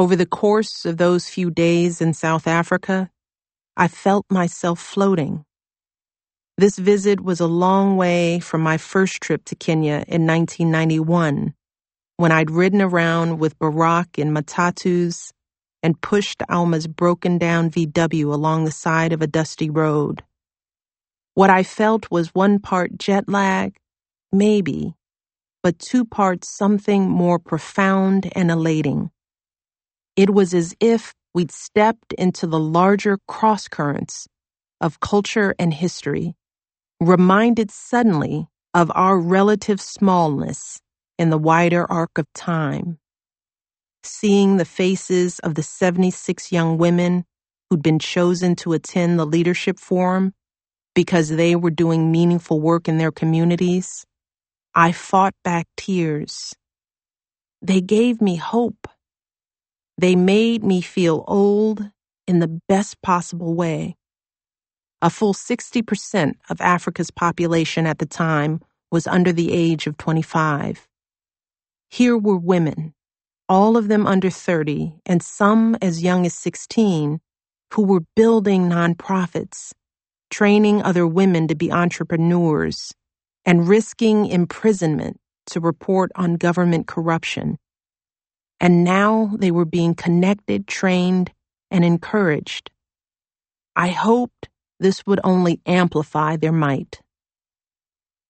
Over the course of those few days in South Africa, I felt myself floating. This visit was a long way from my first trip to Kenya in 1991, when I'd ridden around with Barack in matatus and pushed Auma's broken down VW along the side of a dusty road. What I felt was one part jet lag, maybe, but two parts something more profound and elating. It was as if we'd stepped into the larger cross currents of culture and history, reminded suddenly of our relative smallness in the wider arc of time. Seeing the faces of the 76 young women who'd been chosen to attend the leadership forum because they were doing meaningful work in their communities, I fought back tears. They gave me hope. They made me feel old in the best possible way. A full 60% of Africa's population at the time was under the age of 25. Here were women, all of them under 30, and some as young as 16, who were building nonprofits, training other women to be entrepreneurs, and risking imprisonment to report on government corruption. And now they were being connected, trained, and encouraged. I hoped this would only amplify their might.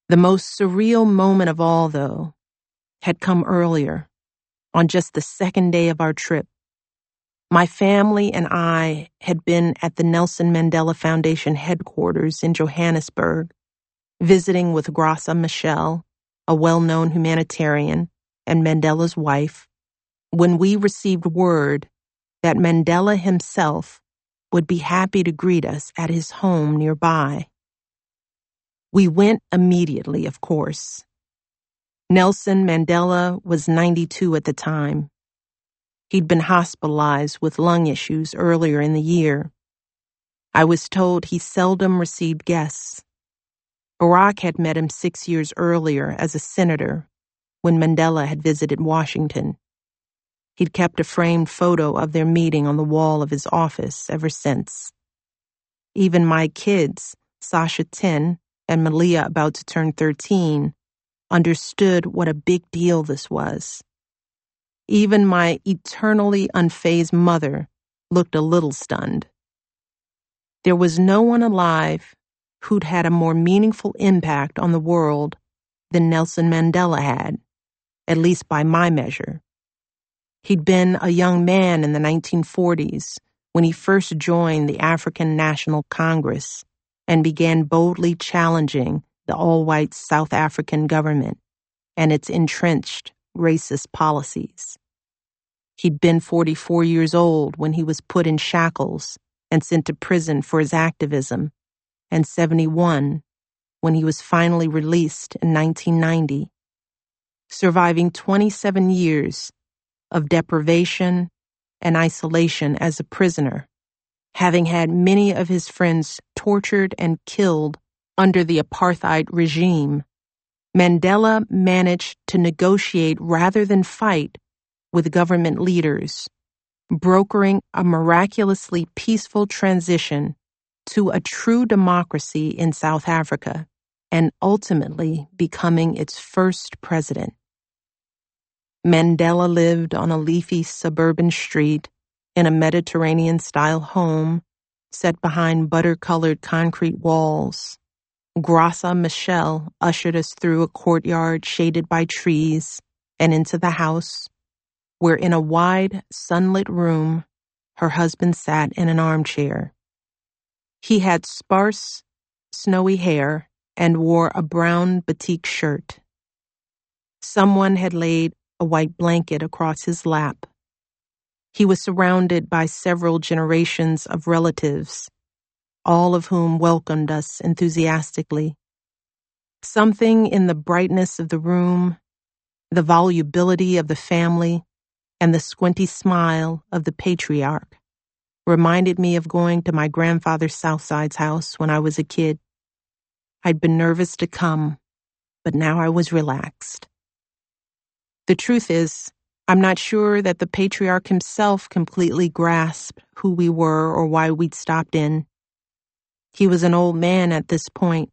The most surreal moment of all, though, had come earlier, on just the second day of our trip. My family and I had been at the Nelson Mandela Foundation headquarters in Johannesburg, visiting with Graça Machel, a well known humanitarian and Mandela's wife, when we received word that Mandela himself would be happy to greet us at his home nearby. We went immediately, of course. Nelson Mandela was 92 at the time. He'd been hospitalized with lung issues earlier in the year. I was told he seldom received guests. Barack had met him six years earlier as a senator when Mandela had visited Washington. He'd kept a framed photo of their meeting on the wall of his office ever since. Even my kids, Sasha 10 and Malia about to turn 13, understood what a big deal this was. Even my eternally unfazed mother looked a little stunned. There was no one alive who'd had a more meaningful impact on the world than Nelson Mandela had, at least by my measure. He'd been a young man in the 1940s when he first joined the African National Congress and began boldly challenging the all white South African government and its entrenched racist policies. He'd been 44 years old when he was put in shackles and sent to prison for his activism, and 71 when he was finally released in 1990, surviving 27 years of deprivation and isolation as a prisoner, having had many of his friends tortured and killed under the apartheid regime. Mandela managed to negotiate rather than fight with government leaders, brokering a miraculously peaceful transition to a true democracy in South Africa and ultimately becoming its first president. Mandela lived on a leafy suburban street in a Mediterranean style home set behind butter colored concrete walls. Graça Machel ushered us through a courtyard shaded by trees and into the house where in a wide, sunlit room, her husband sat in an armchair. He had sparse, snowy hair and wore a brown batik shirt. Someone had laid a white blanket across his lap. He was surrounded by several generations of relatives, all of whom welcomed us enthusiastically. Something in the brightness of the room, the volubility of the family, and the squinty smile of the patriarch reminded me of going to my grandfather's Southside's house when I was a kid. I'd been nervous to come, but now I was relaxed. The truth is, I'm not sure that the patriarch himself completely grasped who we were or why we'd stopped in. He was an old man at this point,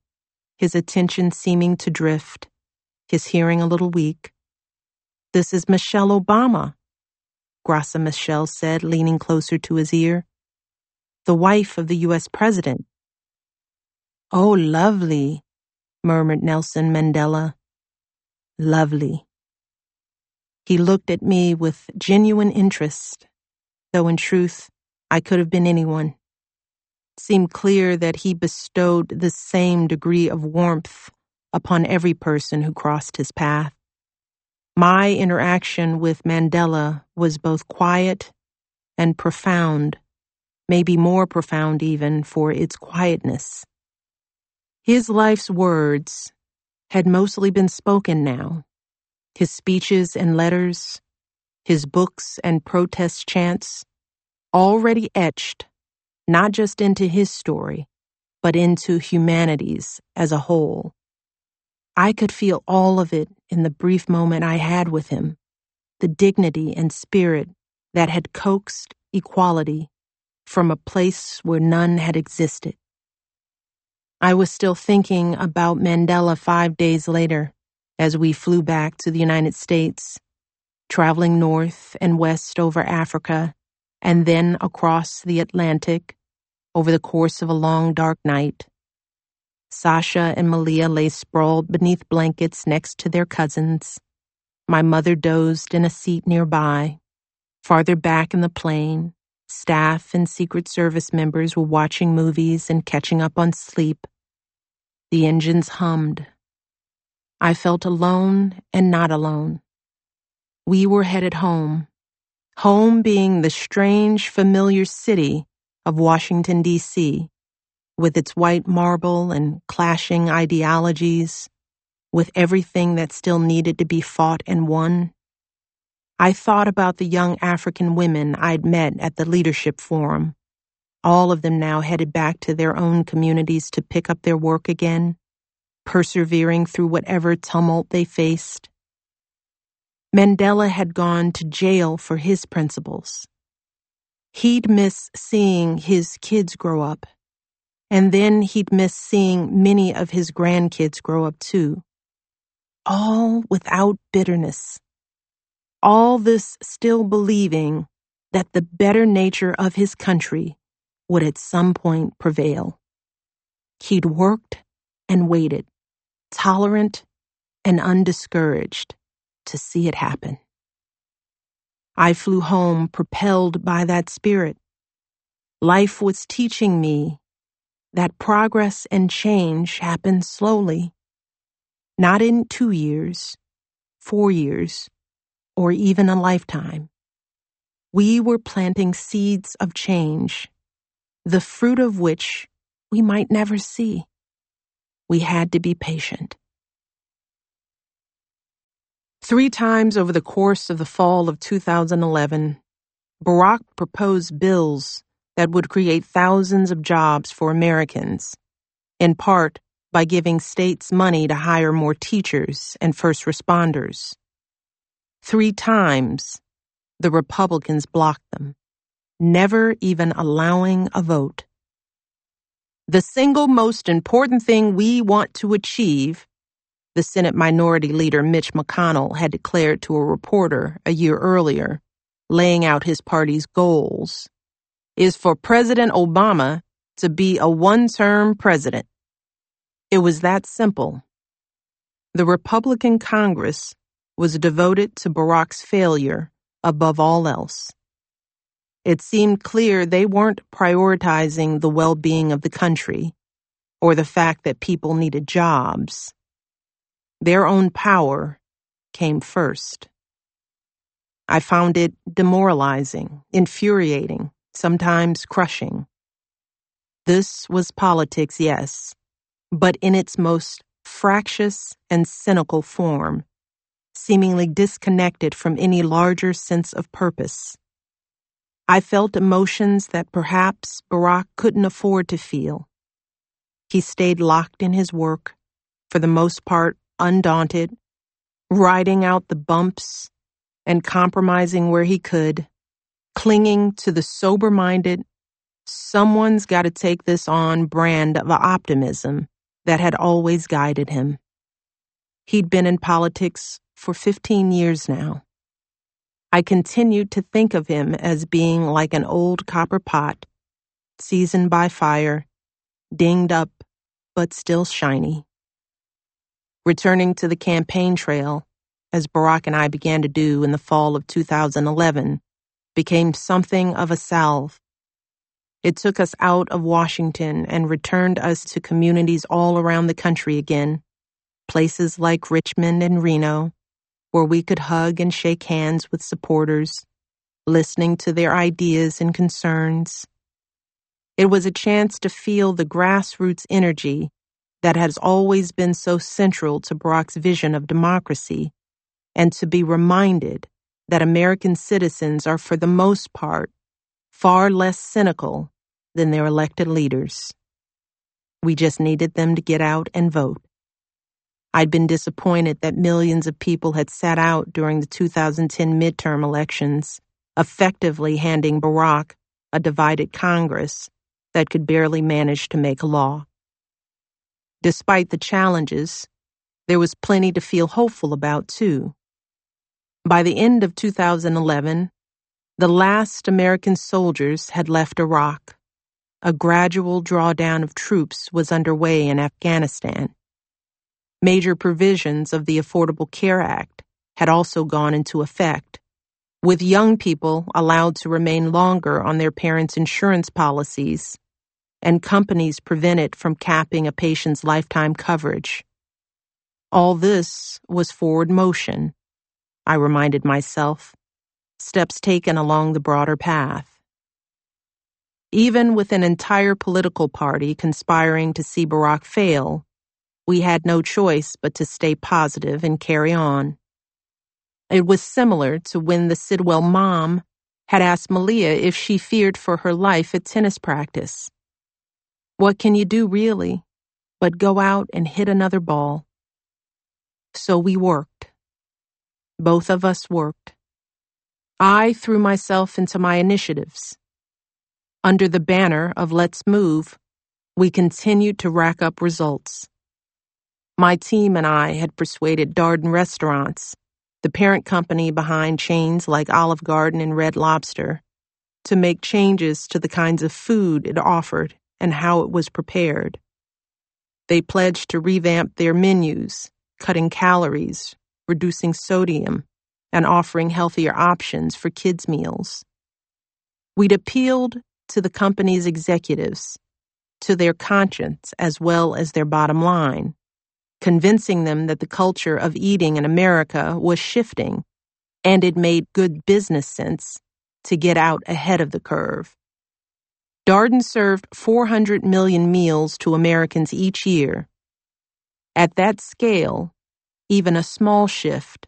his attention seeming to drift, his hearing a little weak. This is Michelle Obama, Graça Machel said, leaning closer to his ear. The wife of the U.S. president. Oh, lovely, murmured Nelson Mandela. Lovely. He looked at me with genuine interest, though in truth, I could have been anyone It seemed clear that he bestowed the same degree of warmth upon every person who crossed his path. My interaction with Mandela was both quiet and profound, maybe more profound even for its quietness. His life's words had mostly been spoken now. His speeches and letters, his books and protest chants, already etched not just into his story, but into humanity's as a whole. I could feel all of it in the brief moment I had with him, the dignity and spirit that had coaxed equality from a place where none had existed. I was still thinking about Mandela five days later as we flew back to the United States, traveling north and west over Africa and then across the Atlantic over the course of a long dark night. Sasha and Malia lay sprawled beneath blankets next to their cousins. My mother dozed in a seat nearby. Farther back in the plane, staff and Secret Service members were watching movies and catching up on sleep. The engines hummed. I felt alone and not alone. We were headed home, home being the strange, familiar city of Washington, D.C., with its white marble and clashing ideologies, with everything that still needed to be fought and won. I thought about the young African women I'd met at the leadership forum, all of them now headed back to their own communities to pick up their work again, persevering through whatever tumult they faced. Mandela had gone to jail for his principles he'd miss seeing his kids grow up. And then he'd miss seeing many of his grandkids grow up too. All without bitterness. All this still believing that the better nature of his country would at some point prevail. He'd worked and waited, tolerant and undiscouraged, to see it happen. I flew home propelled by that spirit. Life was teaching me that progress and change happen slowly, not in two years, four years, or even a lifetime. We were planting seeds of change, the fruit of which we might never see. We had to be patient. Three times over the course of the fall of 2011, Barack proposed bills that would create thousands of jobs for Americans, in part by giving states money to hire more teachers and first responders. Three times, the Republicans blocked them, never even allowing a vote. The single most important thing we want to achieve the Senate Minority Leader Mitch McConnell had declared to a reporter a year earlier, laying out his party's goals, is for President Obama to be a one term president. It was that simple. The Republican Congress was devoted to Barack's failure above all else. It seemed clear they weren't prioritizing the well being of the country or the fact that people needed jobs. Their own power came first. I found it demoralizing, infuriating, sometimes crushing. This was politics, yes, but in its most fractious and cynical form, seemingly disconnected from any larger sense of purpose. I felt emotions that perhaps Barack couldn't afford to feel. He stayed locked in his work, for the most part undaunted, riding out the bumps and compromising where he could, clinging to the sober minded, someone's got to take this on brand of optimism that had always guided him. He'd been in politics for 15 years now. I continued to think of him as being like an old copper pot, seasoned by fire, dinged up, but still shiny. Returning to the campaign trail, as Barack and I began to do in the fall of 2011, became something of a salve. It took us out of Washington and returned us to communities all around the country again, places like Richmond and Reno, where we could hug and shake hands with supporters, listening to their ideas and concerns. It was a chance to feel the grassroots energy that has always been so central to Barack's vision of democracy, and to be reminded that American citizens are, for the most part, far less cynical than their elected leaders. We just needed them to get out and vote. I'd been disappointed that millions of people had sat out during the 2010 midterm elections, effectively handing Barack a divided Congress that could barely manage to make law. Despite the challenges, there was plenty to feel hopeful about, too. By the end of 2011, the last American soldiers had left Iraq. A gradual drawdown of troops was underway in Afghanistan. Major provisions of the Affordable Care Act had also gone into effect, with young people allowed to remain longer on their parents' insurance policies and companies prevented from capping a patient's lifetime coverage. All this was forward motion, I reminded myself, steps taken along the broader path. Even with an entire political party conspiring to see Barack fail, we had no choice but to stay positive and carry on. It was similar to when the Sidwell mom had asked Malia if she feared for her life at tennis practice. What can you do, really, but go out and hit another ball? So we worked. Both of us worked. I threw myself into my initiatives. Under the banner of Let's Move, we continued to rack up results. My team and I had persuaded Darden Restaurants, the parent company behind chains like Olive Garden and Red Lobster, to make changes to the kinds of food it offered and how it was prepared. They pledged to revamp their menus, cutting calories, reducing sodium, and offering healthier options for kids' meals. We'd appealed to the company's executives, to their conscience as well as their bottom line, convincing them that the culture of eating in America was shifting and it made good business sense to get out ahead of the curve. Darden served 400 million meals to Americans each year. At that scale, even a small shift,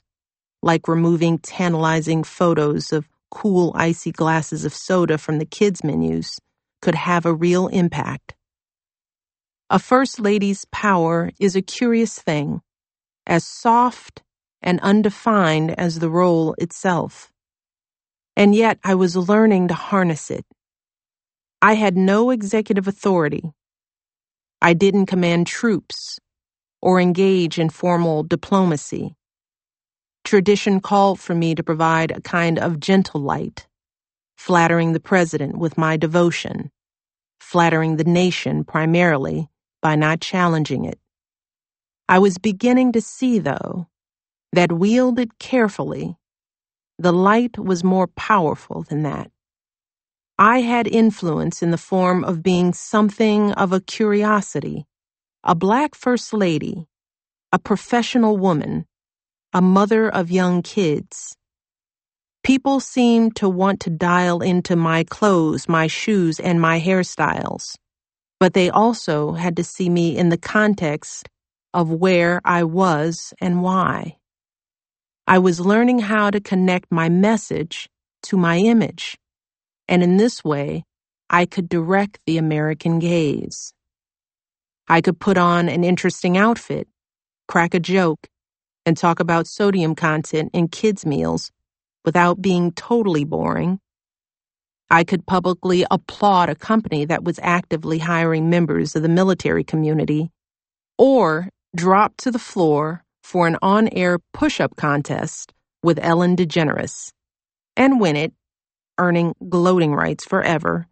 like removing tantalizing photos of cool icy glasses of soda from the kids' menus, could have a real impact. A First Lady's power is a curious thing, as soft and undefined as the role itself. And yet I was learning to harness it I had no executive authority. I didn't command troops or engage in formal diplomacy. Tradition called for me to provide a kind of gentle light, flattering the president with my devotion, flattering the nation primarily by not challenging it. I was beginning to see, though, that wielded carefully, the light was more powerful than that. I had influence in the form of being something of a curiosity, a black first lady, a professional woman, a mother of young kids. People seemed to want to dial into my clothes, my shoes, and my hairstyles, but they also had to see me in the context of where I was and why. I was learning how to connect my message to my image and in this way, I could direct the American gaze. I could put on an interesting outfit, crack a joke, and talk about sodium content in kids' meals without being totally boring. I could publicly applaud a company that was actively hiring members of the military community, or drop to the floor for an on air push up contest with Ellen DeGeneres and win it, earning gloating rights forever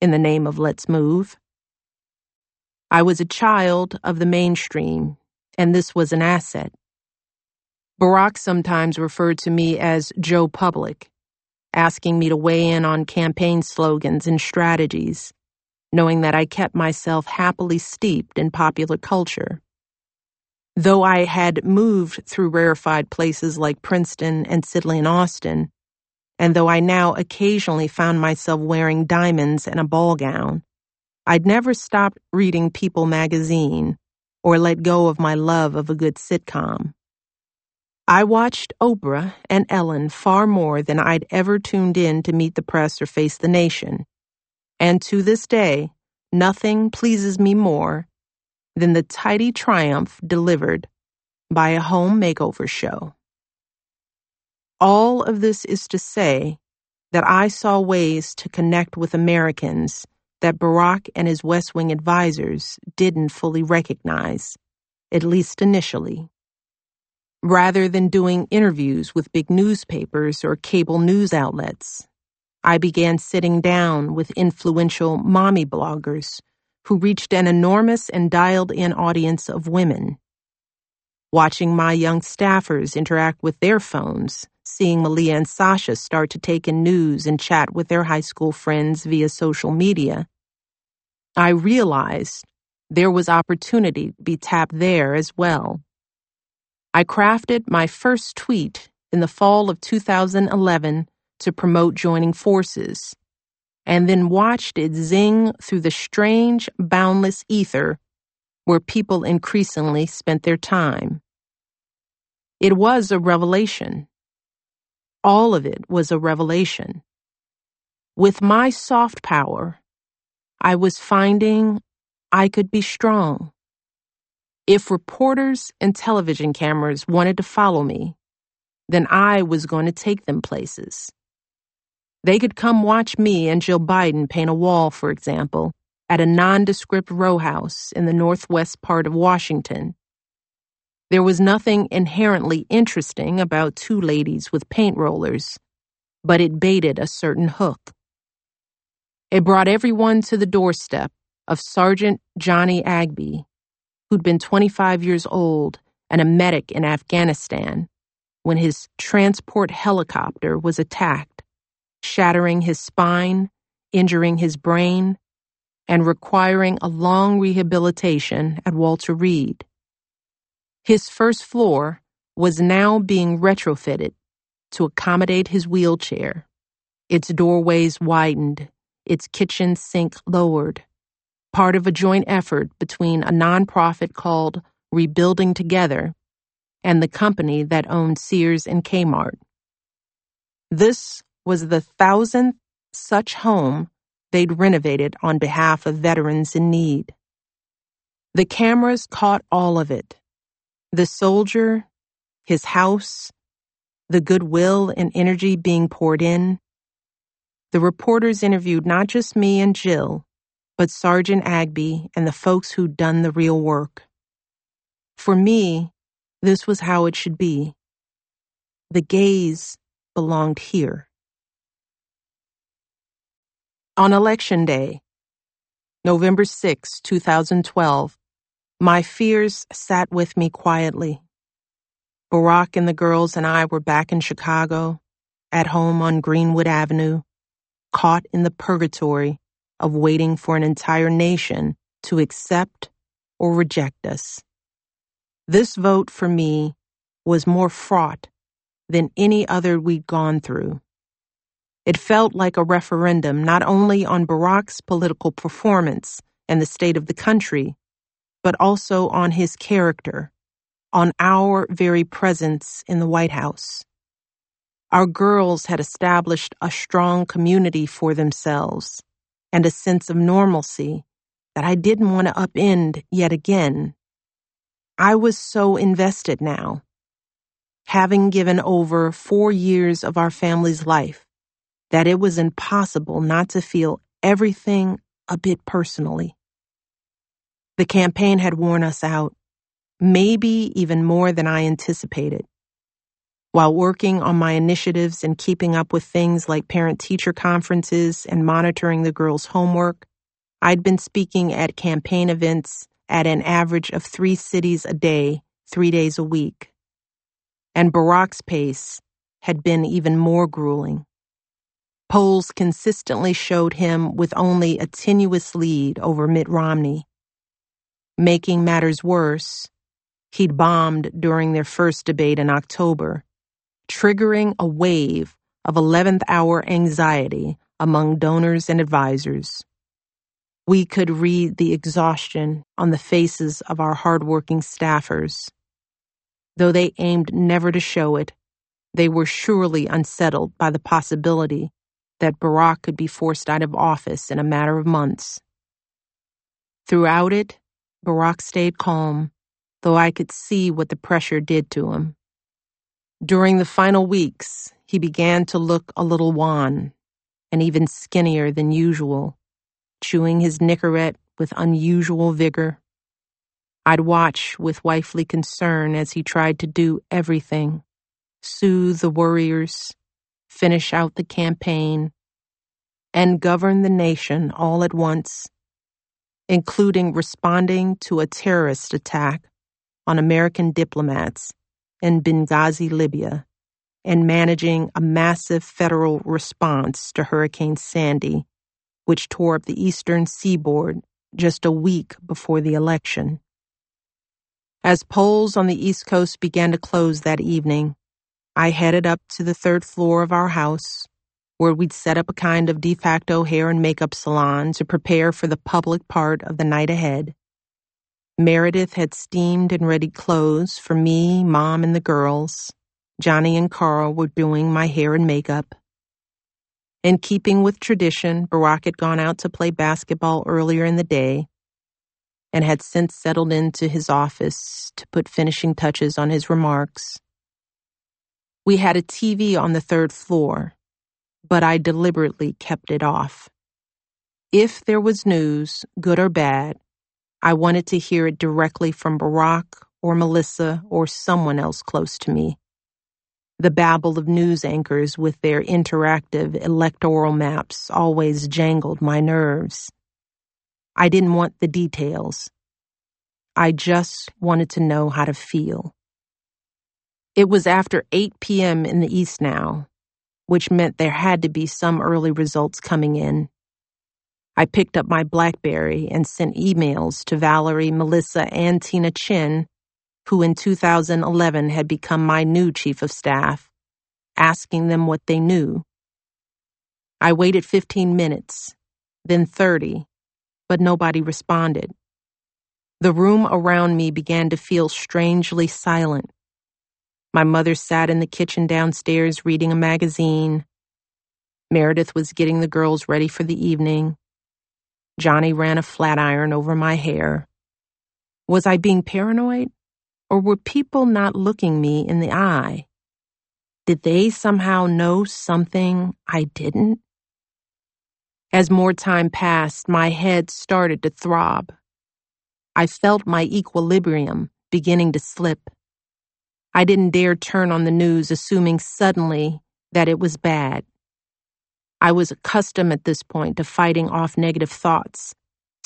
in the name of Let's Move. I was a child of the mainstream, and this was an asset. Barack sometimes referred to me as Joe Public, asking me to weigh in on campaign slogans and strategies, knowing that I kept myself happily steeped in popular culture. Though I had moved through rarefied places like Princeton and Sidley and Austin, and though I now occasionally found myself wearing diamonds and a ball gown, I'd never stopped reading People magazine or let go of my love of a good sitcom. I watched Oprah and Ellen far more than I'd ever tuned in to meet the press or face the nation. And to this day, nothing pleases me more than the tidy triumph delivered by a home makeover show. All of this is to say that I saw ways to connect with Americans that Barack and his West Wing advisors didn't fully recognize, at least initially. Rather than doing interviews with big newspapers or cable news outlets, I began sitting down with influential mommy bloggers who reached an enormous and dialed in audience of women. Watching my young staffers interact with their phones, seeing Malia and Sasha start to take in news and chat with their high school friends via social media, I realized there was opportunity to be tapped there as well. I crafted my first tweet in the fall of 2011 to promote joining forces and then watched it zing through the strange, boundless ether where people increasingly spent their time. It was a revelation. All of it was a revelation. With my soft power, I was finding I could be strong. If reporters and television cameras wanted to follow me, then I was going to take them places. They could come watch me and Jill Biden paint a wall, for example, at a nondescript row house in the northwest part of Washington. There was nothing inherently interesting about two ladies with paint rollers, but it baited a certain hook. It brought everyone to the doorstep of Sergeant Johnny Agbi, who'd been 25 years old and a medic in Afghanistan when his transport helicopter was attacked shattering his spine, injuring his brain, and requiring a long rehabilitation at Walter Reed. His first floor was now being retrofitted to accommodate his wheelchair, its doorways widened, its kitchen sink lowered, part of a joint effort between a nonprofit called Rebuilding Together and the company that owned Sears and Kmart. This was the thousandth such home they'd renovated on behalf of veterans in need. The cameras caught all of it the soldier, his house, the goodwill and energy being poured in. The reporters interviewed not just me and Jill, but Sergeant Agbi and the folks who'd done the real work. For me, this was how it should be. The gaze belonged here. On Election Day, November 6, 2012, my fears sat with me quietly. Barack and the girls and I were back in Chicago, at home on Greenwood Avenue, caught in the purgatory of waiting for an entire nation to accept or reject us. This vote for me was more fraught than any other we'd gone through. It felt like a referendum not only on Barack's political performance and the state of the country, but also on his character, on our very presence in the White House. Our girls had established a strong community for themselves and a sense of normalcy that I didn't want to upend yet again. I was so invested now. having given over four years of our family's life, that it was impossible not to feel everything a bit personally. The campaign had worn us out, maybe even more than I anticipated. While working on my initiatives and keeping up with things like parent teacher conferences and monitoring the girls' homework, I'd been speaking at campaign events at an average of three cities a day, three days a week. And Barack's pace had been even more grueling. Polls consistently showed him with only a tenuous lead over Mitt Romney. Making matters worse, he'd bombed during their first debate in October, triggering a wave of 11th hour anxiety among donors and advisors. We could read the exhaustion on the faces of our hardworking staffers. Though they aimed never to show it, they were surely unsettled by the possibility that Barack could be forced out of office in a matter of months. Throughout it, Barack stayed calm, though I could see what the pressure did to him. During the final weeks, he began to look a little wan and even skinnier than usual chewing his Nicorette with unusual vigor. I'd watch with wifely concern as he tried to do everything soothe the warriors, finish out the campaign, and govern the nation all at once, including responding to a terrorist attack on American diplomats in Benghazi, Libya, and managing a massive federal response to Hurricane Sandy which tore up the eastern seaboard just a week before the election. As polls on the East Coast began to close that evening, I headed up to the third floor of our house, where we'd set up a kind of de facto hair and makeup salon to prepare for the public part of the night ahead. Meredith had steamed and ready clothes for me, Mom, and the girls. Johnny and Carl were doing my hair and makeup. In keeping with tradition, Barack had gone out to play basketball earlier in the day and had since settled into his office to put finishing touches on his remarks. We had a TV on the third floor, but I deliberately kept it off. If there was news, good or bad, I wanted to hear it directly from Barack or Melissa or someone else close to me the babble of news anchors with their interactive electoral maps always jangled my nerves. I didn't want the details. I just wanted to know how to feel. It was after 8 p.m. in the East now, which meant there had to be some early results coming in. I picked up my Blackberry and sent emails to Valerie, Melissa, and Tina Tchen who in 2011 had become my new chief of staff, asking them what they knew. I waited 15 minutes, then 30, but nobody responded. The room around me began to feel strangely silent. My mother sat in the kitchen downstairs reading a magazine. Meredith was getting the girls ready for the evening. Johnny ran a flat iron over my hair. Was I being paranoid? Or were people not looking me in the eye? Did they somehow know something I didn't? As more time passed, my head started to throb. I felt my equilibrium beginning to slip. I didn't dare turn on the news, assuming suddenly that it was bad. I was accustomed at this point to fighting off negative thoughts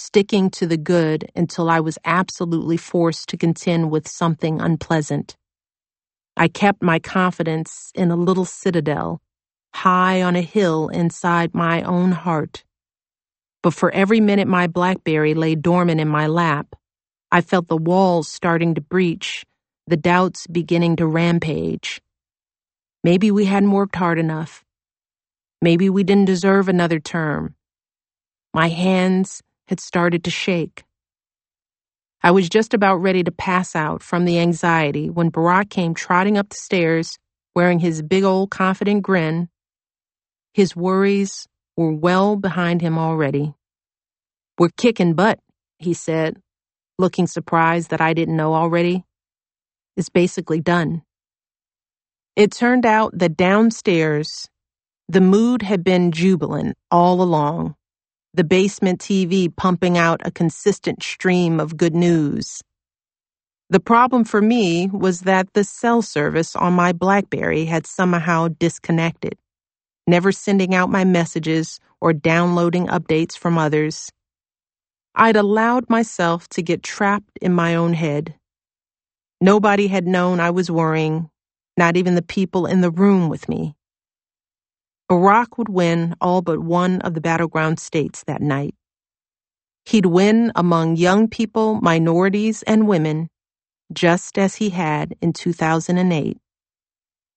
sticking to the good until I was absolutely forced to contend with something unpleasant. I kept my confidence in a little citadel, high on a hill inside my own heart. But for every minute my Blackberry lay dormant in my lap, I felt the walls starting to breach, the doubts beginning to rampage. Maybe we hadn't worked hard enough. Maybe we didn't deserve another term. My hands had started to shake. I was just about ready to pass out from the anxiety when Barack came trotting up the stairs wearing his big old confident grin. His worries were well behind him already. We're kicking butt, he said, looking surprised that I didn't know already. It's basically done. It turned out that downstairs, the mood had been jubilant all along, the basement TV pumping out a consistent stream of good news. The problem for me was that the cell service on my Blackberry had somehow disconnected, never sending out my messages or downloading updates from others. I'd allowed myself to get trapped in my own head. Nobody had known I was worrying, not even the people in the room with me. Barack would win all but one of the battleground states that night. He'd win among young people, minorities, and women, just as he had in 2008.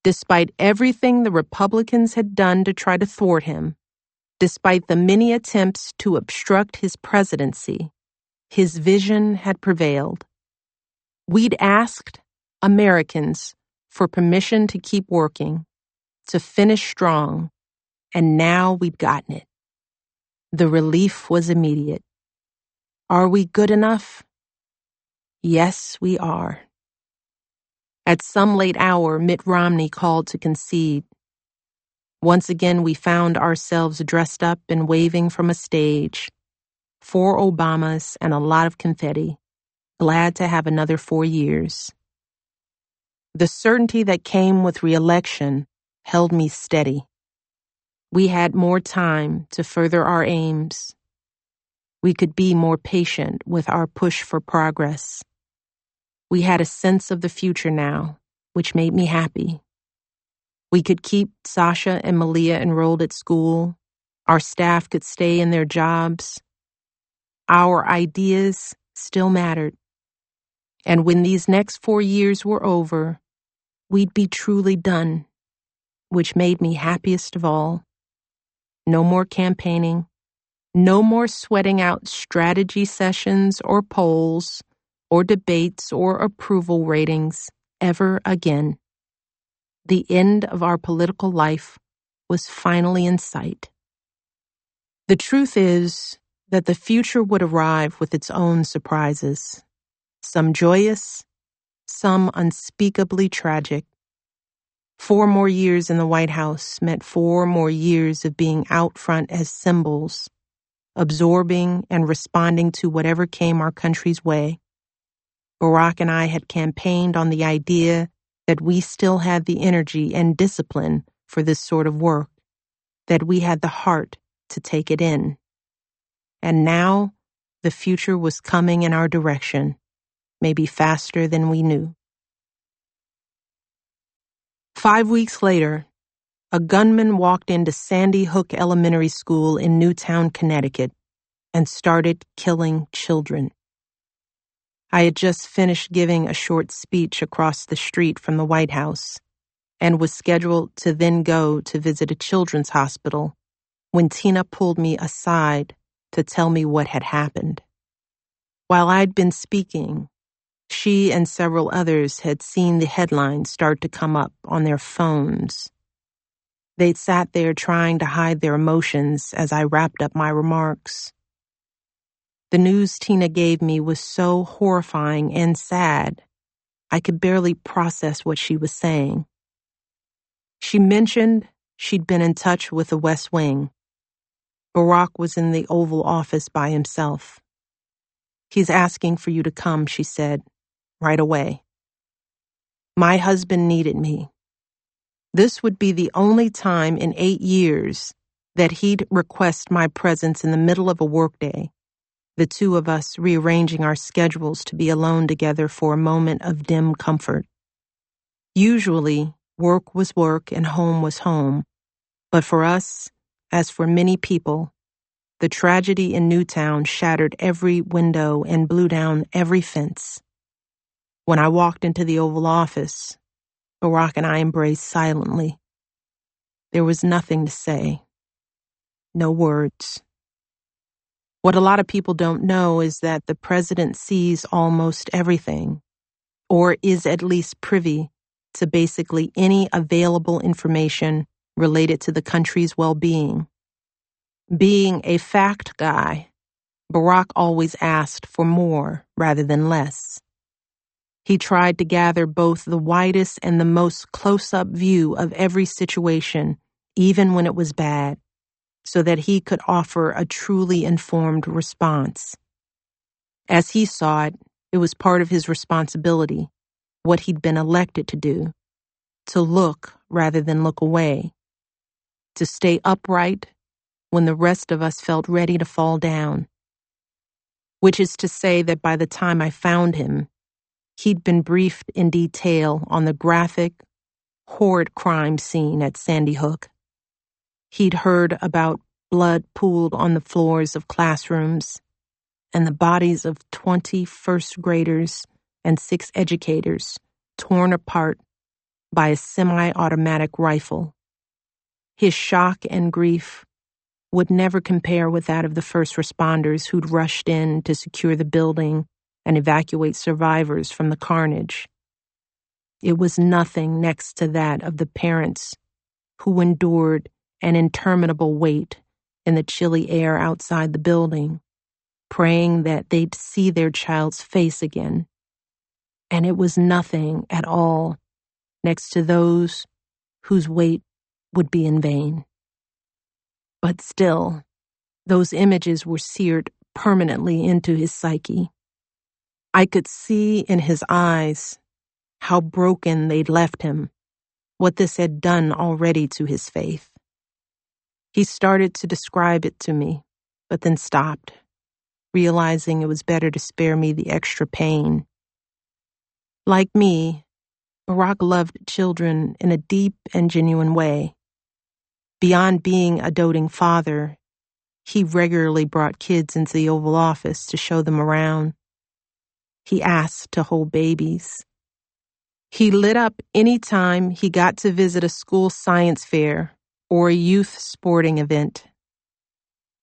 Despite everything the Republicans had done to try to thwart him, despite the many attempts to obstruct his presidency, his vision had prevailed. We'd asked Americans for permission to keep working, to finish strong, and now we'd gotten it. The relief was immediate. Are we good enough? Yes, we are. At some late hour, Mitt Romney called to concede. Once again, we found ourselves dressed up and waving from a stage. Four Obamas and a lot of confetti. Glad to have another four years. The certainty that came with reelection held me steady. We had more time to further our aims. We could be more patient with our push for progress. We had a sense of the future now, which made me happy. We could keep Sasha and Malia enrolled at school. Our staff could stay in their jobs. Our ideas still mattered. And when these next four years were over, we'd be truly done, which made me happiest of all. No more campaigning. No more sweating out strategy sessions or polls or debates or approval ratings ever again. The end of our political life was finally in sight. The truth is that the future would arrive with its own surprises, some joyous, some unspeakably tragic. Four more years in the White House meant four more years of being out front as symbols, absorbing and responding to whatever came our country's way. Barack and I had campaigned on the idea that we still had the energy and discipline for this sort of work, that we had the heart to take it in. And now the future was coming in our direction, maybe faster than we knew. Five weeks later, a gunman walked into Sandy Hook Elementary School in Newtown, Connecticut, and started killing children. I had just finished giving a short speech across the street from the White House and was scheduled to then go to visit a children's hospital when Tina pulled me aside to tell me what had happened. While I'd been speaking, she and several others had seen the headlines start to come up on their phones. They'd sat there trying to hide their emotions as I wrapped up my remarks. The news Tina gave me was so horrifying and sad, I could barely process what she was saying. She mentioned she'd been in touch with the West Wing. Barack was in the Oval Office by himself. He's asking for you to come, she said right away. My husband needed me. This would be the only time in eight years that he'd request my presence in the middle of a workday, the two of us rearranging our schedules to be alone together for a moment of dim comfort. Usually, work was work and home was home, but for us, as for many people, the tragedy in Newtown shattered every window and blew down every fence. When I walked into the Oval Office, Barack and I embraced silently. There was nothing to say. No words. What a lot of people don't know is that the president sees almost everything, or is at least privy to basically any available information related to the country's well being. Being a fact guy, Barack always asked for more rather than less. He tried to gather both the widest and the most close up view of every situation, even when it was bad, so that he could offer a truly informed response. As he saw it, it was part of his responsibility, what he'd been elected to do, to look rather than look away, to stay upright when the rest of us felt ready to fall down. Which is to say that by the time I found him, he'd been briefed in detail on the graphic, horrid crime scene at Sandy Hook. He'd heard about blood pooled on the floors of classrooms and the bodies of 20 first graders and six educators torn apart by a semi automatic rifle. His shock and grief would never compare with that of the first responders who'd rushed in to secure the building and evacuate survivors from the carnage. It was nothing next to that of the parents who endured an interminable wait in the chilly air outside the building, praying that they'd see their child's face again. And it was nothing at all next to those whose wait would be in vain. But still, those images were seared permanently into his psyche. I could see in his eyes how broken they'd left him, what this had done already to his faith. He started to describe it to me, but then stopped, realizing it was better to spare me the extra pain. Like me, Barack loved children in a deep and genuine way. Beyond being a doting father, he regularly brought kids into the Oval Office to show them around he asked to hold babies. He lit up any time he got to visit a school science fair or a youth sporting event.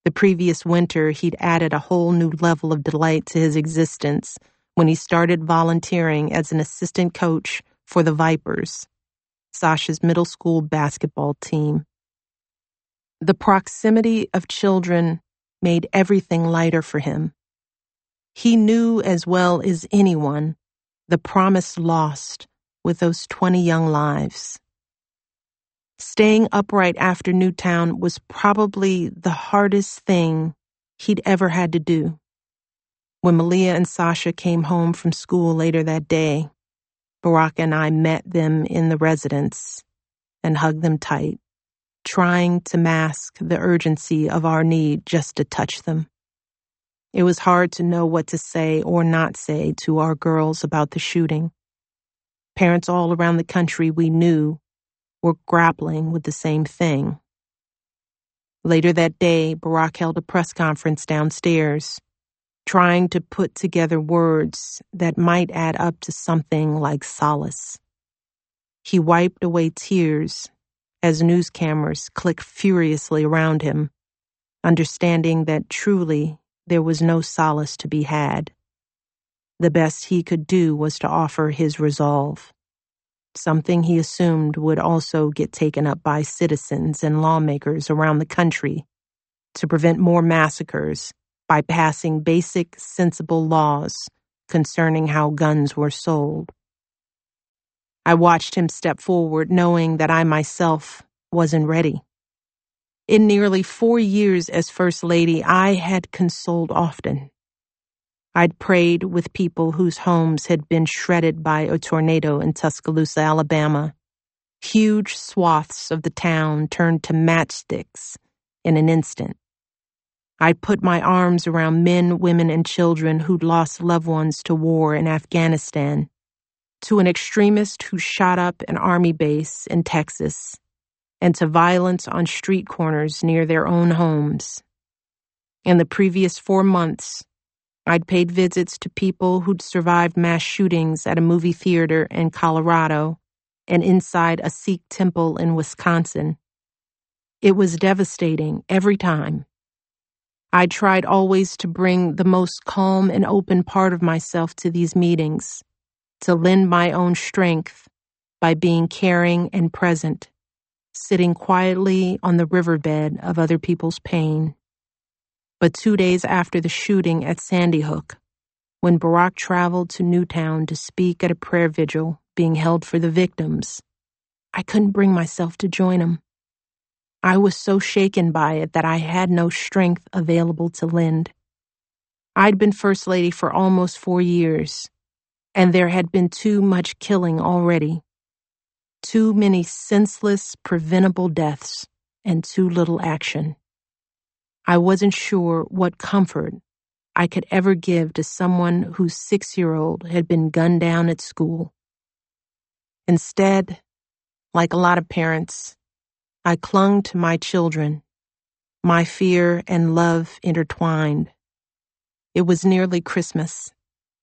The previous winter, he'd added a whole new level of delight to his existence when he started volunteering as an assistant coach for the Vipers, Sasha's middle school basketball team. The proximity of children made everything lighter for him. He knew as well as anyone the promise lost with those 20 young lives. Staying upright after Newtown was probably the hardest thing he'd ever had to do. When Malia and Sasha came home from school later that day, Barack and I met them in the residence and hugged them tight, trying to mask the urgency of our need just to touch them. It was hard to know what to say or not say to our girls about the shooting. Parents all around the country we knew were grappling with the same thing. Later that day, Barack held a press conference downstairs, trying to put together words that might add up to something like solace. He wiped away tears as news cameras clicked furiously around him, understanding that truly there was no solace to be had. The best he could do was to offer his resolve, something he assumed would also get taken up by citizens and lawmakers around the country to prevent more massacres by passing basic, sensible laws concerning how guns were sold. I watched him step forward, knowing that I myself wasn't ready. In nearly four years as First Lady, I had consoled often. I'd prayed with people whose homes had been shredded by a tornado in Tuscaloosa, Alabama. Huge swaths of the town turned to matchsticks in an instant. I'd put my arms around men, women, and children who'd lost loved ones to war in Afghanistan, to an extremist who shot up an army base in Texas and to violence on street corners near their own homes. In the previous four months, I'd paid visits to people who'd survived mass shootings at a movie theater in Colorado and inside a Sikh temple in Wisconsin. It was devastating every time. I tried always to bring the most calm and open part of myself to these meetings, to lend my own strength by being caring and present sitting quietly on the riverbed of other people's pain. But two days after the shooting at Sandy Hook, when Barack traveled to Newtown to speak at a prayer vigil being held for the victims, I couldn't bring myself to join him. I was so shaken by it that I had no strength available to lend. I'd been First Lady for almost four years, and there had been too much killing already. Too many senseless, preventable deaths, and too little action. I wasn't sure what comfort I could ever give to someone whose six year old had been gunned down at school. Instead, like a lot of parents, I clung to my children, my fear and love intertwined. It was nearly Christmas,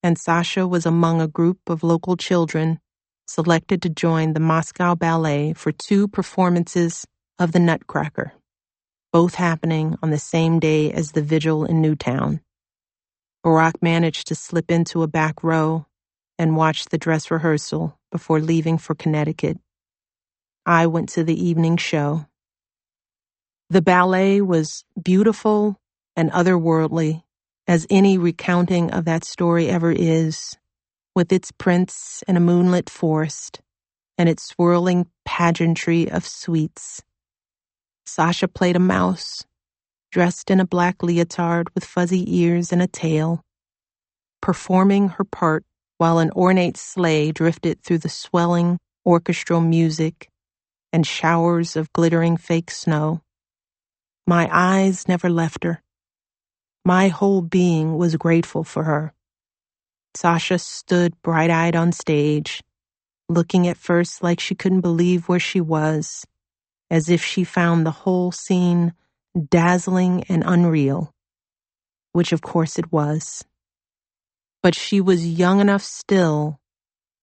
and Sasha was among a group of local children selected to join the Moscow Ballet for two performances of the Nutcracker, both happening on the same day as the vigil in Newtown. Barack managed to slip into a back row and watch the dress rehearsal before leaving for Connecticut. I went to the evening show. The ballet was beautiful and otherworldly, as any recounting of that story ever is, with its prince in a moonlit forest and its swirling pageantry of sweets. Sasha played a mouse, dressed in a black leotard with fuzzy ears and a tail, performing her part while an ornate sleigh drifted through the swelling orchestral music and showers of glittering fake snow. My eyes never left her. My whole being was grateful for her. Sasha stood bright eyed on stage, looking at first like she couldn't believe where she was, as if she found the whole scene dazzling and unreal, which of course it was. But she was young enough still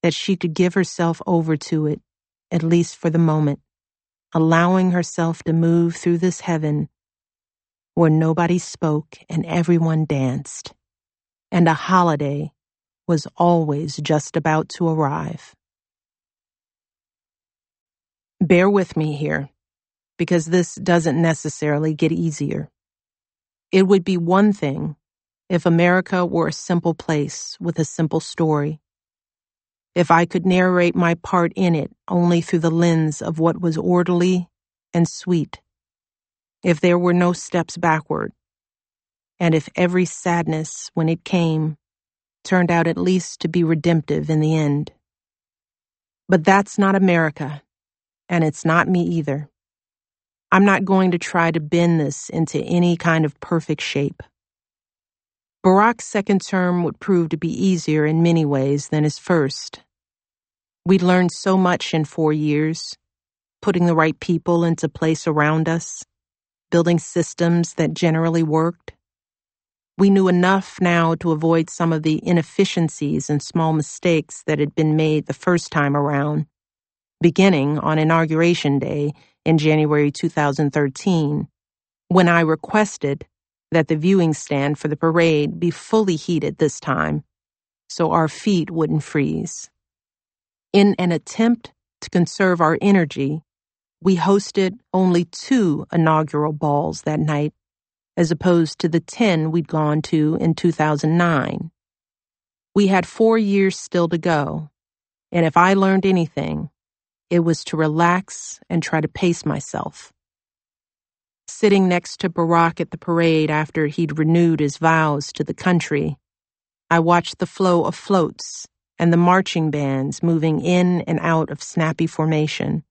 that she could give herself over to it at least for the moment, allowing herself to move through this heaven where nobody spoke and everyone danced, and a holiday was always just about to arrive. Bear with me here, because this doesn't necessarily get easier. It would be one thing if America were a simple place with a simple story if I could narrate my part in it only through the lens of what was orderly and sweet, if there were no steps backward, and if every sadness, when it came, turned out at least to be redemptive in the end. But that's not America, and it's not me either. I'm not going to try to bend this into any kind of perfect shape. Barack's second term would prove to be easier in many ways than his first. We'd learned so much in four years, putting the right people into place around us, building systems that generally worked. We knew enough now to avoid some of the inefficiencies and small mistakes that had been made the first time around, beginning on Inauguration Day in January 2013, when I requested that the viewing stand for the parade be fully heated this time so our feet wouldn't freeze. In an attempt to conserve our energy, we hosted only two inaugural balls that night, as opposed to the 10 we'd gone to in 2009. We had four years still to go, and if I learned anything, it was to relax and try to pace myself sitting next to Barack at the parade after he'd renewed his vows to the country. I watched the flow of floats and the marching bands moving in and out of snappy formation,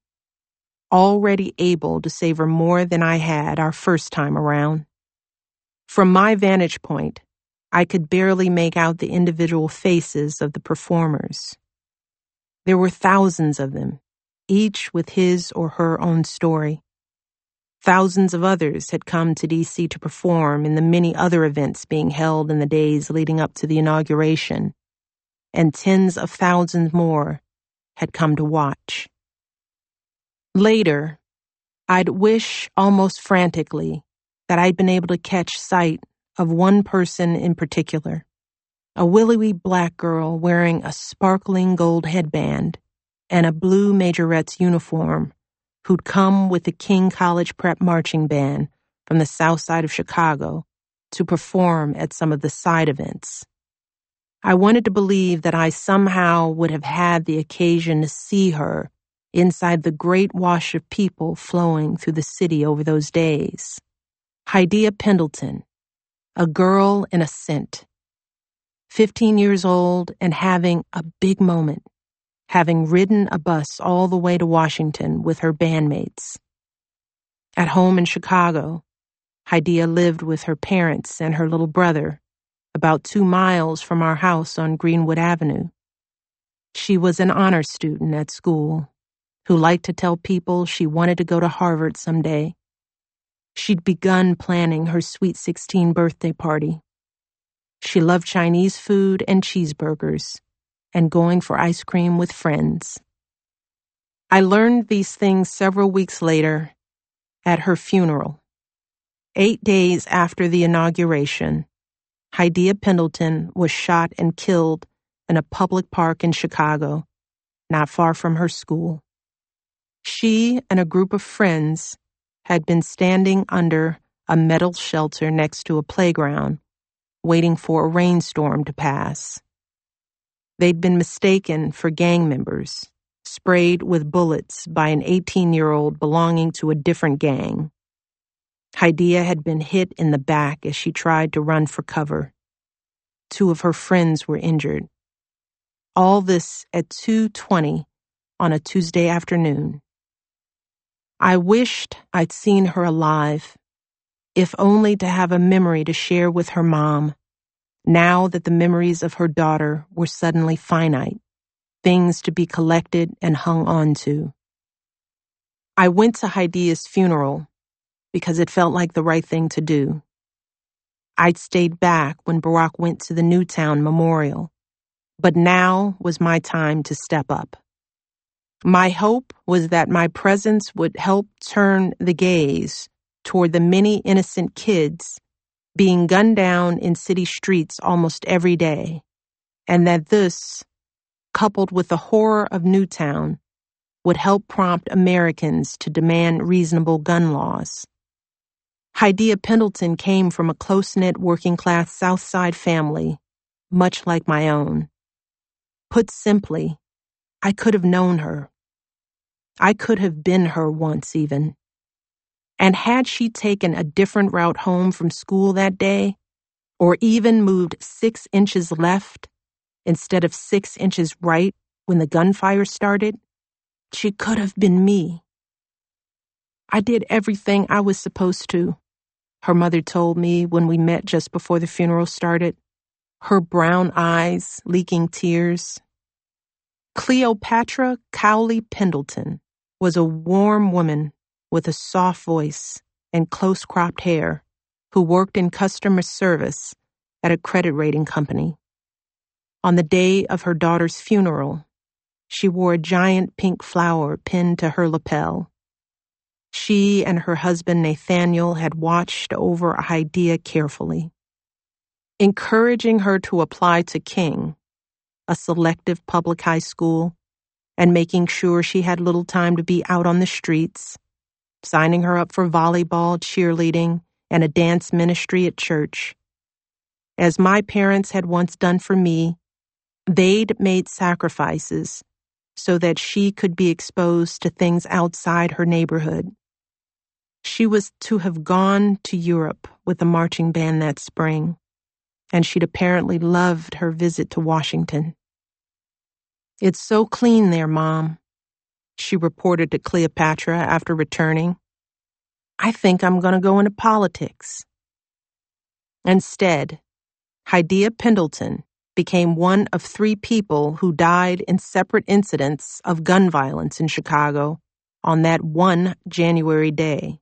already able to savor more than I had our first time around. From my vantage point, I could barely make out the individual faces of the performers. There were thousands of them, each with his or her own story. Thousands of others had come to DC to perform in the many other events being held in the days leading up to the inauguration, and tens of thousands more had come to watch. Later, I'd wish almost frantically that I'd been able to catch sight of one person in particular, a willowy black girl wearing a sparkling gold headband and a blue majorette's uniform who'd come with the King College Prep Marching Band from the south side of Chicago to perform at some of the side events. I wanted to believe that I somehow would have had the occasion to see her inside the great wash of people flowing through the city over those days. Hadiya Pendleton, a girl in a scent, 15 years old and having a big moment, having ridden a bus all the way to Washington with her bandmates. At home in Chicago, Hadiya lived with her parents and her little brother about two miles from our house on Greenwood Avenue. She was an honor student at school who liked to tell people she wanted to go to Harvard someday. She'd begun planning her sweet 16 birthday party. She loved Chinese food and cheeseburgers and going for ice cream with friends. I learned these things several weeks later at her funeral. Eight days after the inauguration, Hadiya Pendleton was shot and killed in a public park in Chicago, not far from her school. She and a group of friends had been standing under a metal shelter next to a playground, waiting for a rainstorm to pass. They'd been mistaken for gang members, sprayed with bullets by an 18 year old belonging to a different gang. Hadiya had been hit in the back as she tried to run for cover. Two of her friends were injured. All this at 2:20 on a Tuesday afternoon. I wished I'd seen her alive, if only to have a memory to share with her mom, now that the memories of her daughter were suddenly finite, things to be collected and hung on to. I went to Hadiya's funeral because it felt like the right thing to do. I'd stayed back when Barack went to the Newtown Memorial, but now was my time to step up. My hope was that my presence would help turn the gaze toward the many innocent kids being gunned down in city streets almost every day, and that this, coupled with the horror of Newtown, would help prompt Americans to demand reasonable gun laws. Hadiya Pendleton came from a close knit working class South Side family, much like my own. Put simply, I could have known her. I could have been her once, even. And had she taken a different route home from school that day, or even moved six inches left instead of six inches right when the gunfire started, she could have been me. I did everything I was supposed to her mother told me when we met just before the funeral started, her brown eyes leaking tears. Cleopatra Cowley Pendleton was a warm woman with a soft voice and close cropped hair who worked in customer service at a credit rating company. On the day of her daughter's funeral, she wore a giant pink flower pinned to her lapel. She and her husband Nathaniel had watched over Hadiya carefully, encouraging her to apply to King, a selective public high school, and making sure she had little time to be out on the streets, signing her up for volleyball, cheerleading, and a dance ministry at church. As my parents had once done for me, they'd made sacrifices so that she could be exposed to things outside her neighborhood. She was to have gone to Europe with the marching band that spring, and she'd apparently loved her visit to Washington. It's so clean there, Mom, she reported to Cleopatra after returning. I think I'm going to go into politics. Instead, Hadiya Pendleton became one of three people who died in separate incidents of gun violence in Chicago on that one January day.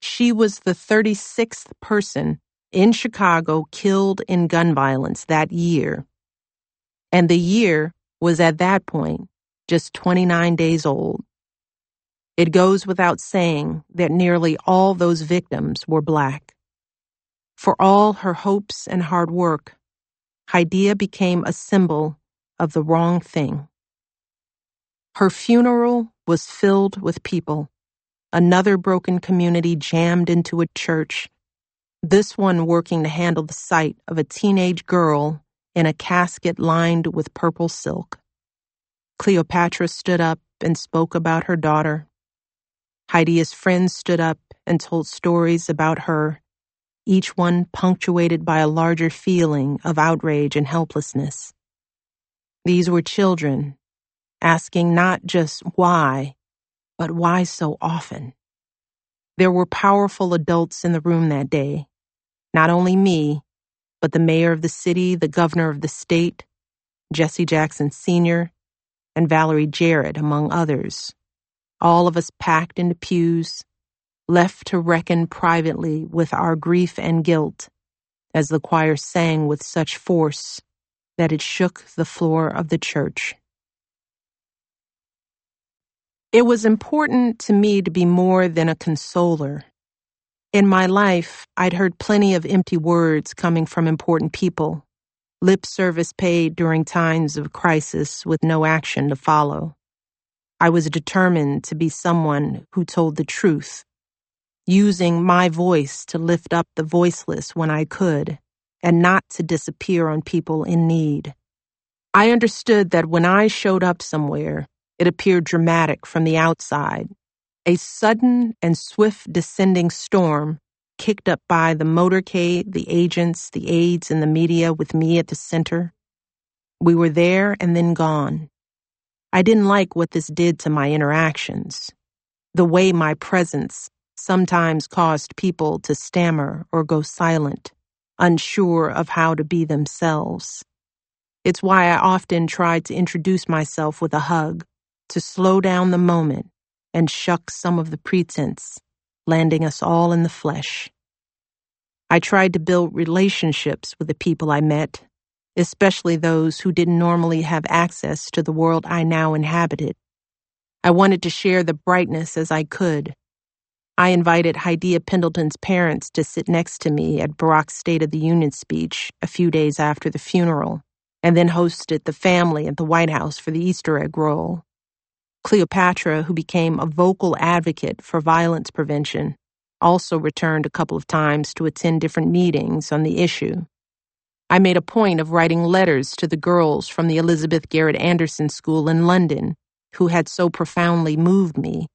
She was the 36th person in Chicago killed in gun violence that year. And the year was at that point just 29 days old. It goes without saying that nearly all those victims were black. For all her hopes and hard work, Hadiya became a symbol of the wrong thing. Her funeral was filled with people another broken community jammed into a church, this one working to handle the sight of a teenage girl in a casket lined with purple silk. Cleopatra stood up and spoke about her daughter. Hadiya's friends stood up and told stories about her, each one punctuated by a larger feeling of outrage and helplessness. These were children, asking not just why, but why so often. There were powerful adults in the room that day, not only me, but the mayor of the city, the governor of the state, Jesse Jackson Sr., and Valerie Jarrett, among others. All of us packed into pews, left to reckon privately with our grief and guilt, as the choir sang with such force that it shook the floor of the church. It was important to me to be more than a consoler. In my life, I'd heard plenty of empty words coming from important people, lip service paid during times of crisis with no action to follow. I was determined to be someone who told the truth, using my voice to lift up the voiceless when I could, and not to disappear on people in need. I understood that when I showed up somewhere, it appeared dramatic from the outside. A sudden and swift descending storm, kicked up by the motorcade, the agents, the aides, and the media with me at the center. We were there and then gone. I didn't like what this did to my interactions. The way my presence sometimes caused people to stammer or go silent, unsure of how to be themselves. It's why I often tried to introduce myself with a hug to slow down the moment and shuck some of the pretense, landing us all in the flesh. I tried to build relationships with the people I met, especially those who didn't normally have access to the world I now inhabited. I wanted to share the brightness as I could. I invited Hadiya Pendleton's parents to sit next to me at Barack's State of the Union speech a few days after the funeral, and then hosted the family at the White House for the Easter egg roll. Cleopatra, who became a vocal advocate for violence prevention, also returned a couple of times to attend different meetings on the issue. I made a point of writing letters to the girls from the Elizabeth Garrett Anderson School in London who had so profoundly moved me,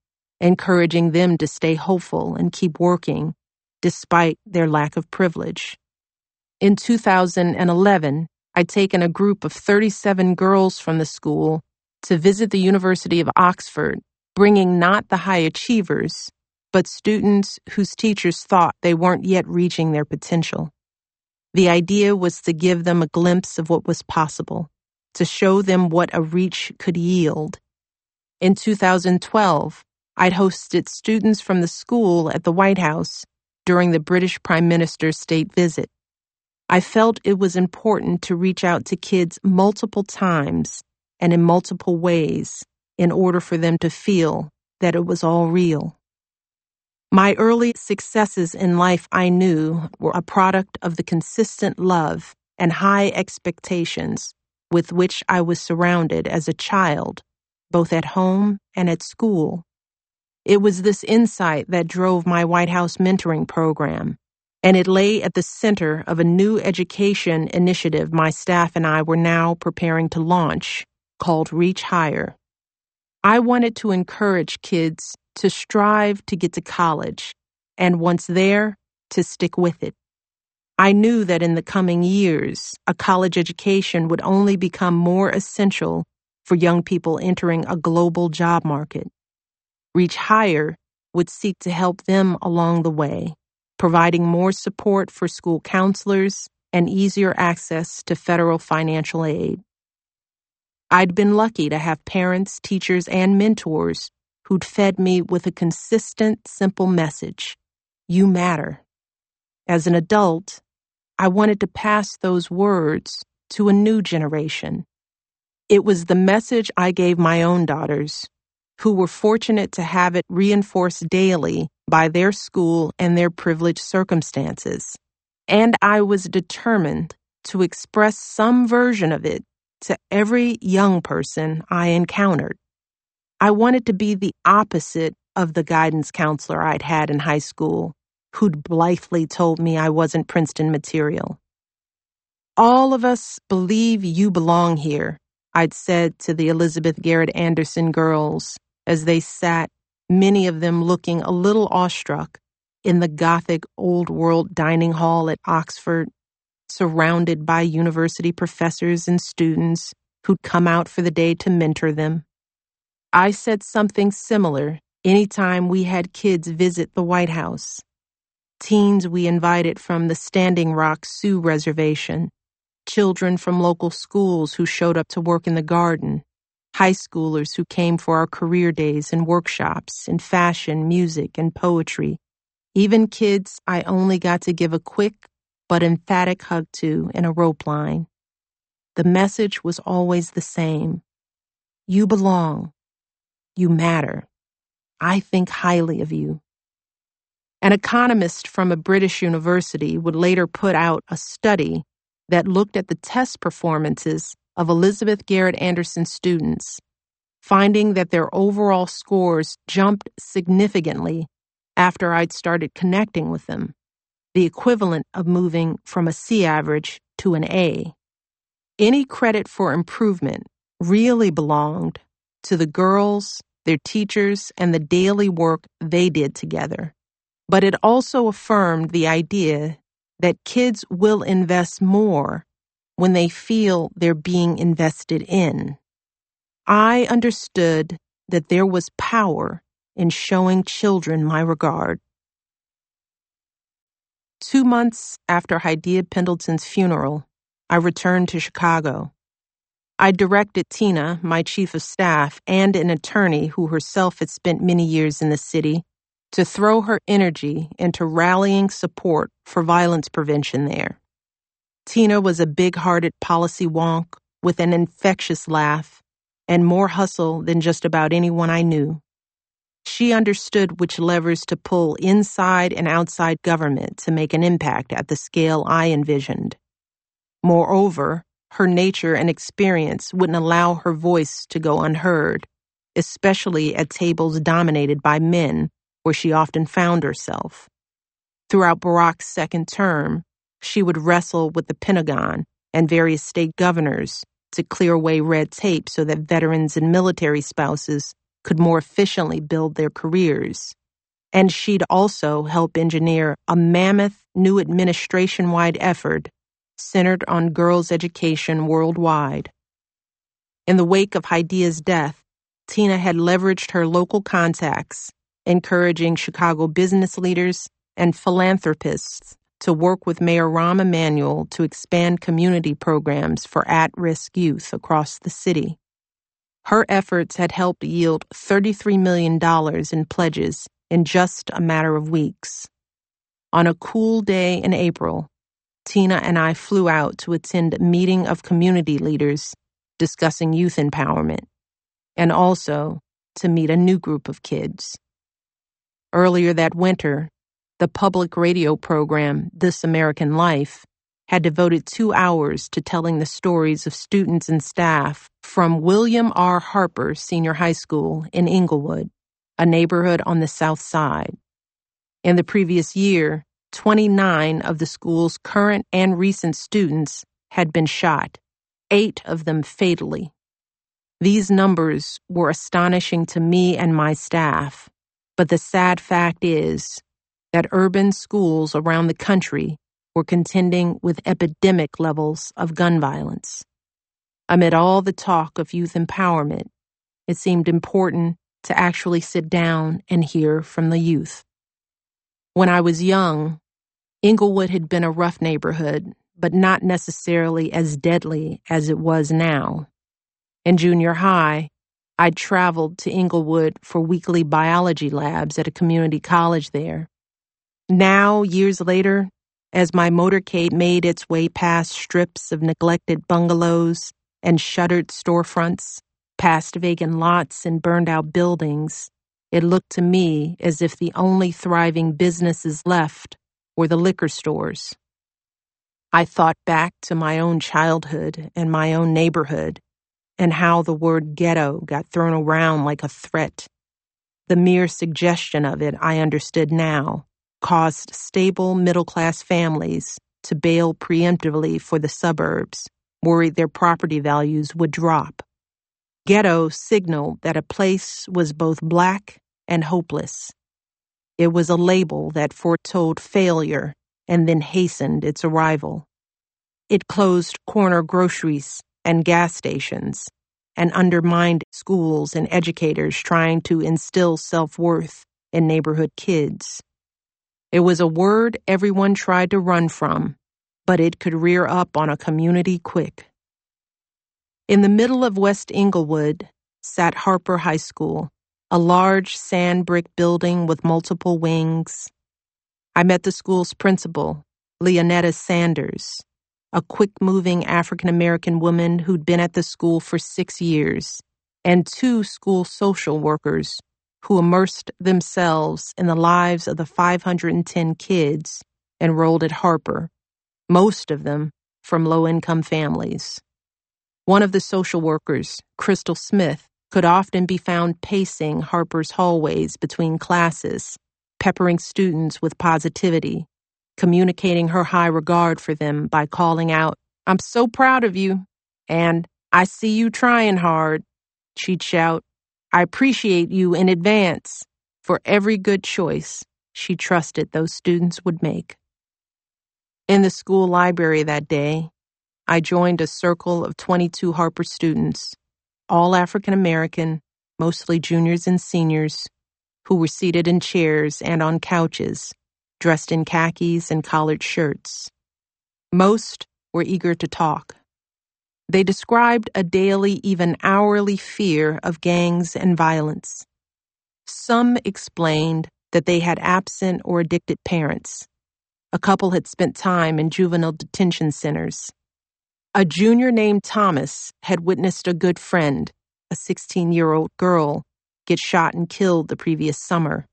encouraging them to stay hopeful and keep working despite their lack of privilege. In 2011, I'd taken a group of 37 girls from the school to visit the University of Oxford, bringing not the high achievers, but students whose teachers thought they weren't yet reaching their potential. The idea was to give them a glimpse of what was possible, to show them what a reach could yield. In 2012, I'd hosted students from the school at the White House during the British Prime Minister's state visit. I felt it was important to reach out to kids multiple times and in multiple ways in order for them to feel that it was all real. My early successes in life, I knew, were a product of the consistent love and high expectations with which I was surrounded as a child, both at home and at school. It was this insight that drove my White House mentoring program, and it lay at the center of a new education initiative my staff and I were now preparing to launch called Reach Higher. I wanted to encourage kids to strive to get to college, and once there, to stick with it. I knew that in the coming years, a college education would only become more essential for young people entering a global job market. Reach Higher would seek to help them along the way, providing more support for school counselors and easier access to federal financial aid. I'd been lucky to have parents, teachers, and mentors who'd fed me with a consistent, simple message You matter. As an adult, I wanted to pass those words to a new generation. It was the message I gave my own daughters, who were fortunate to have it reinforced daily by their school and their privileged circumstances. And I was determined to express some version of it to every young person I encountered. I wanted to be the opposite of the guidance counselor I'd had in high school, who'd blithely told me I wasn't Princeton material. All of us believe you belong here, I'd said to the Elizabeth Garrett Anderson girls as they sat, many of them looking a little awestruck, in the Gothic Old World dining hall at Oxford, surrounded by university professors and students who'd come out for the day to mentor them. I said something similar anytime we had kids visit the White House. Teens we invited from the Standing Rock Sioux Reservation, children from local schools who showed up to work in the garden, high schoolers who came for our career days and workshops in fashion, music, and poetry, even kids I only got to give a quick but emphatic hug to in a rope line. The message was always the same. You belong. You matter. I think highly of you. An economist from a British university would later put out a study that looked at the test performances of Elizabeth Garrett Anderson students, finding that their overall scores jumped significantly after I'd started connecting with them, the equivalent of moving from a C average to an A. Any credit for improvement really belonged to the girls their teachers, and the daily work they did together. But it also affirmed the idea that kids will invest more when they feel they're being invested in. I understood that there was power in showing children my regard. Two months after Hadiya Pendleton's funeral, I returned to Chicago. I directed Tina, my chief of staff, and an attorney who herself had spent many years in the city, to throw her energy into rallying support for violence prevention there. Tina was a big hearted policy wonk with an infectious laugh and more hustle than just about anyone I knew. She understood which levers to pull inside and outside government to make an impact at the scale I envisioned. Moreover, her nature and experience wouldn't allow her voice to go unheard, especially at tables dominated by men where she often found herself. Throughout Barack's second term, she would wrestle with the Pentagon and various state governors to clear away red tape so that veterans and military spouses could more efficiently build their careers. And she'd also help engineer a mammoth new administration wide effort centered on girls' education worldwide. In the wake of Hadiya's death, Tina had leveraged her local contacts, encouraging Chicago business leaders and philanthropists to work with Mayor Rahm Emanuel to expand community programs for at risk youth across the city. Her efforts had helped yield $33 million in pledges in just a matter of weeks. On a cool day in April, Tina and I flew out to attend a meeting of community leaders discussing youth empowerment and also to meet a new group of kids. Earlier that winter, the public radio program This American Life had devoted two hours to telling the stories of students and staff from William R. Harper Senior High School in Englewood, a neighborhood on the South Side. In the previous year, 29 of the school's current and recent students had been shot, eight of them fatally. These numbers were astonishing to me and my staff, but the sad fact is that urban schools around the country were contending with epidemic levels of gun violence. Amid all the talk of youth empowerment, it seemed important to actually sit down and hear from the youth. When I was young, Englewood had been a rough neighborhood, but not necessarily as deadly as it was now. In junior high, I'd traveled to Englewood for weekly biology labs at a community college there. Now, years later, as my motorcade made its way past strips of neglected bungalows and shuttered storefronts, past vacant lots and burned out buildings, it looked to me as if the only thriving businesses left were the liquor stores. I thought back to my own childhood and my own neighborhood and how the word ghetto got thrown around like a threat. The mere suggestion of it, I understood now, caused stable middle class families to bail preemptively for the suburbs, worried their property values would drop. Ghetto signaled that a place was both black and hopeless. It was a label that foretold failure and then hastened its arrival. It closed corner groceries and gas stations and undermined schools and educators trying to instill self worth in neighborhood kids. It was a word everyone tried to run from, but it could rear up on a community quick. In the middle of West Englewood sat Harper High School, a large sand brick building with multiple wings. I met the school's principal, Leonetta Sanders, a quick moving African American woman who'd been at the school for six years, and two school social workers who immersed themselves in the lives of the 510 kids enrolled at Harper, most of them from low income families. One of the social workers, Crystal Smith, could often be found pacing Harper's hallways between classes, peppering students with positivity, communicating her high regard for them by calling out, I'm so proud of you, and I see you trying hard. She'd shout, I appreciate you in advance for every good choice she trusted those students would make. In the school library that day, I joined a circle of 22 Harper students, all African American, mostly juniors and seniors, who were seated in chairs and on couches, dressed in khakis and collared shirts. Most were eager to talk. They described a daily, even hourly fear of gangs and violence. Some explained that they had absent or addicted parents. A couple had spent time in juvenile detention centers. A junior named Thomas had witnessed a good friend, a 16 year old girl, get shot and killed the previous summer.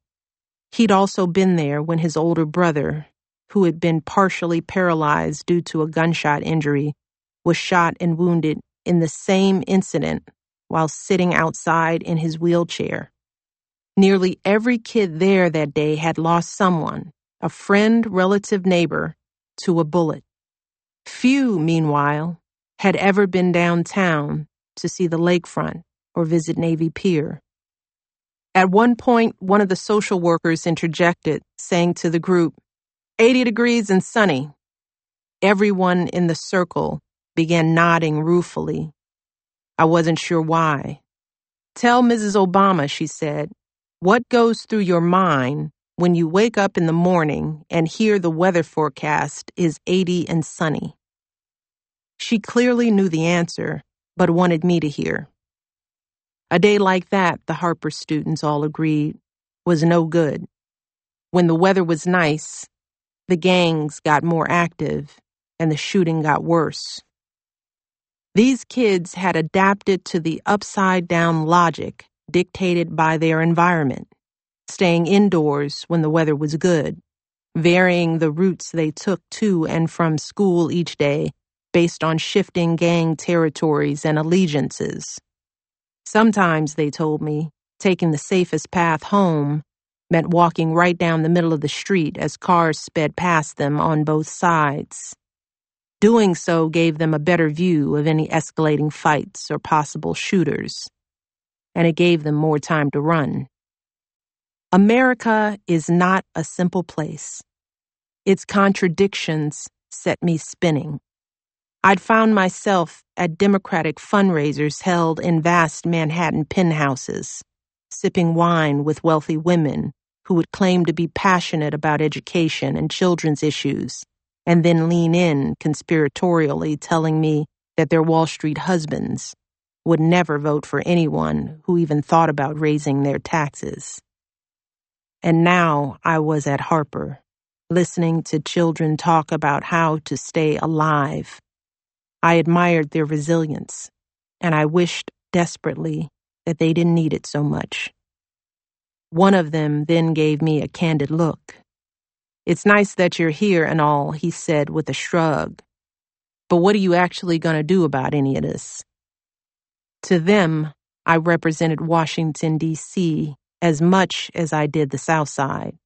He'd also been there when his older brother, who had been partially paralyzed due to a gunshot injury, was shot and wounded in the same incident while sitting outside in his wheelchair. Nearly every kid there that day had lost someone, a friend, relative, neighbor, to a bullet. Few, meanwhile, had ever been downtown to see the lakefront or visit Navy Pier. At one point, one of the social workers interjected, saying to the group, 80 degrees and sunny. Everyone in the circle began nodding ruefully. I wasn't sure why. Tell Mrs. Obama, she said, what goes through your mind when you wake up in the morning and hear the weather forecast is 80 and sunny? She clearly knew the answer, but wanted me to hear. A day like that, the Harper students all agreed, was no good. When the weather was nice, the gangs got more active and the shooting got worse. These kids had adapted to the upside down logic dictated by their environment, staying indoors when the weather was good, varying the routes they took to and from school each day based on shifting gang territories and allegiances. Sometimes, they told me, taking the safest path home meant walking right down the middle of the street as cars sped past them on both sides. Doing so gave them a better view of any escalating fights or possible shooters, and it gave them more time to run. America is not a simple place. Its contradictions set me spinning. I'd found myself at Democratic fundraisers held in vast Manhattan penthouses, sipping wine with wealthy women who would claim to be passionate about education and children's issues and then lean in conspiratorially telling me that their Wall Street husbands would never vote for anyone who even thought about raising their taxes. And now I was at Harper, listening to children talk about how to stay alive. I admired their resilience, and I wished desperately that they didn't need it so much. One of them then gave me a candid look it's nice that you're here and all, he said with a shrug. But what are you actually going to do about any of this? To them, I represented Washington, D.C. as much as I did the South Side.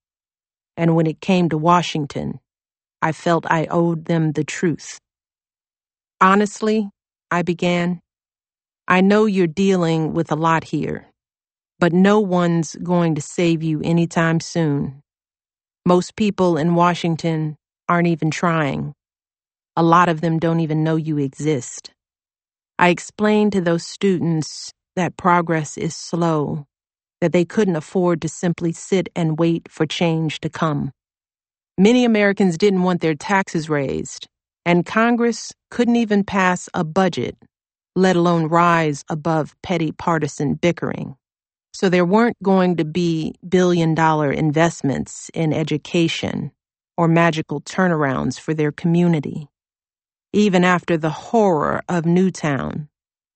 And when it came to Washington, I felt I owed them the truth. Honestly, I began, I know you're dealing with a lot here, but no one's going to save you anytime soon. Most people in Washington aren't even trying. A lot of them don't even know you exist. I explained to those students that progress is slow, that they couldn't afford to simply sit and wait for change to come. Many Americans didn't want their taxes raised, and Congress couldn't even pass a budget, let alone rise above petty partisan bickering. So there weren't going to be billion dollar investments in education or magical turnarounds for their community. Even after the horror of Newtown,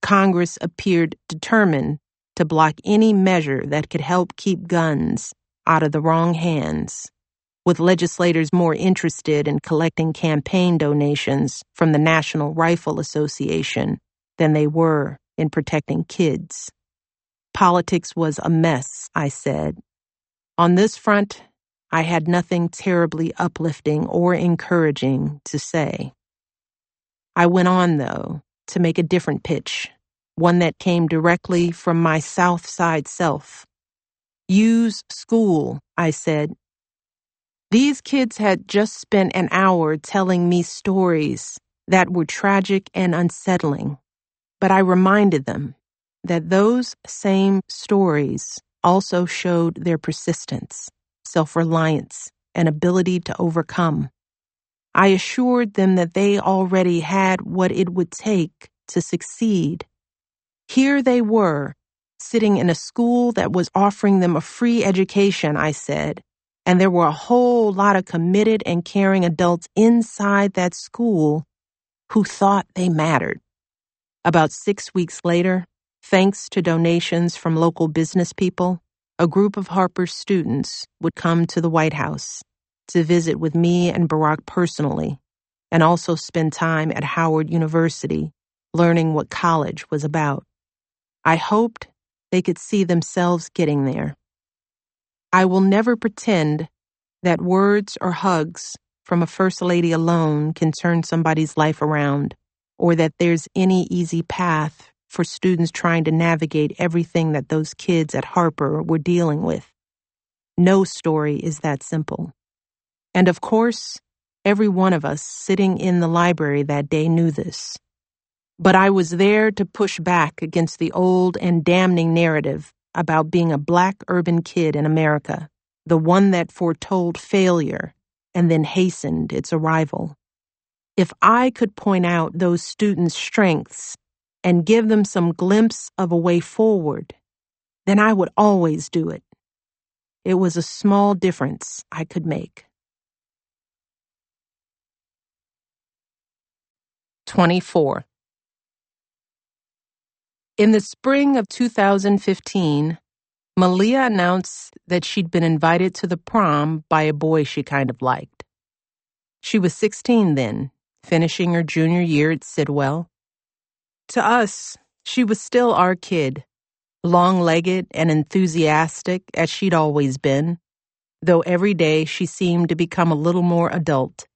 Congress appeared determined to block any measure that could help keep guns out of the wrong hands with legislators more interested in collecting campaign donations from the National Rifle Association than they were in protecting kids. Politics was a mess, I said. On this front, I had nothing terribly uplifting or encouraging to say. I went on, though, to make a different pitch, one that came directly from my South Side self. Use school, I said, these kids had just spent an hour telling me stories that were tragic and unsettling, but I reminded them that those same stories also showed their persistence, self reliance, and ability to overcome. I assured them that they already had what it would take to succeed. Here they were, sitting in a school that was offering them a free education, I said, and there were a whole lot of committed and caring adults inside that school who thought they mattered. About six weeks later, thanks to donations from local business people, a group of Harper's students would come to the White House to visit with me and Barack personally, and also spend time at Howard University learning what college was about. I hoped they could see themselves getting there. I will never pretend that words or hugs from a first lady alone can turn somebody's life around, or that there's any easy path for students trying to navigate everything that those kids at Harper were dealing with. No story is that simple. And of course, every one of us sitting in the library that day knew this. But I was there to push back against the old and damning narrative about being a black urban kid in America, the one that foretold failure and then hastened its arrival. If I could point out those students' strengths and give them some glimpse of a way forward, then I would always do it. It was a small difference I could make. 24. In the spring of 2015, Malia announced that she'd been invited to the prom by a boy she kind of liked. She was 16 then, finishing her junior year at Sidwell. To us, she was still our kid, long legged and enthusiastic as she'd always been, though every day she seemed to become a little more adult.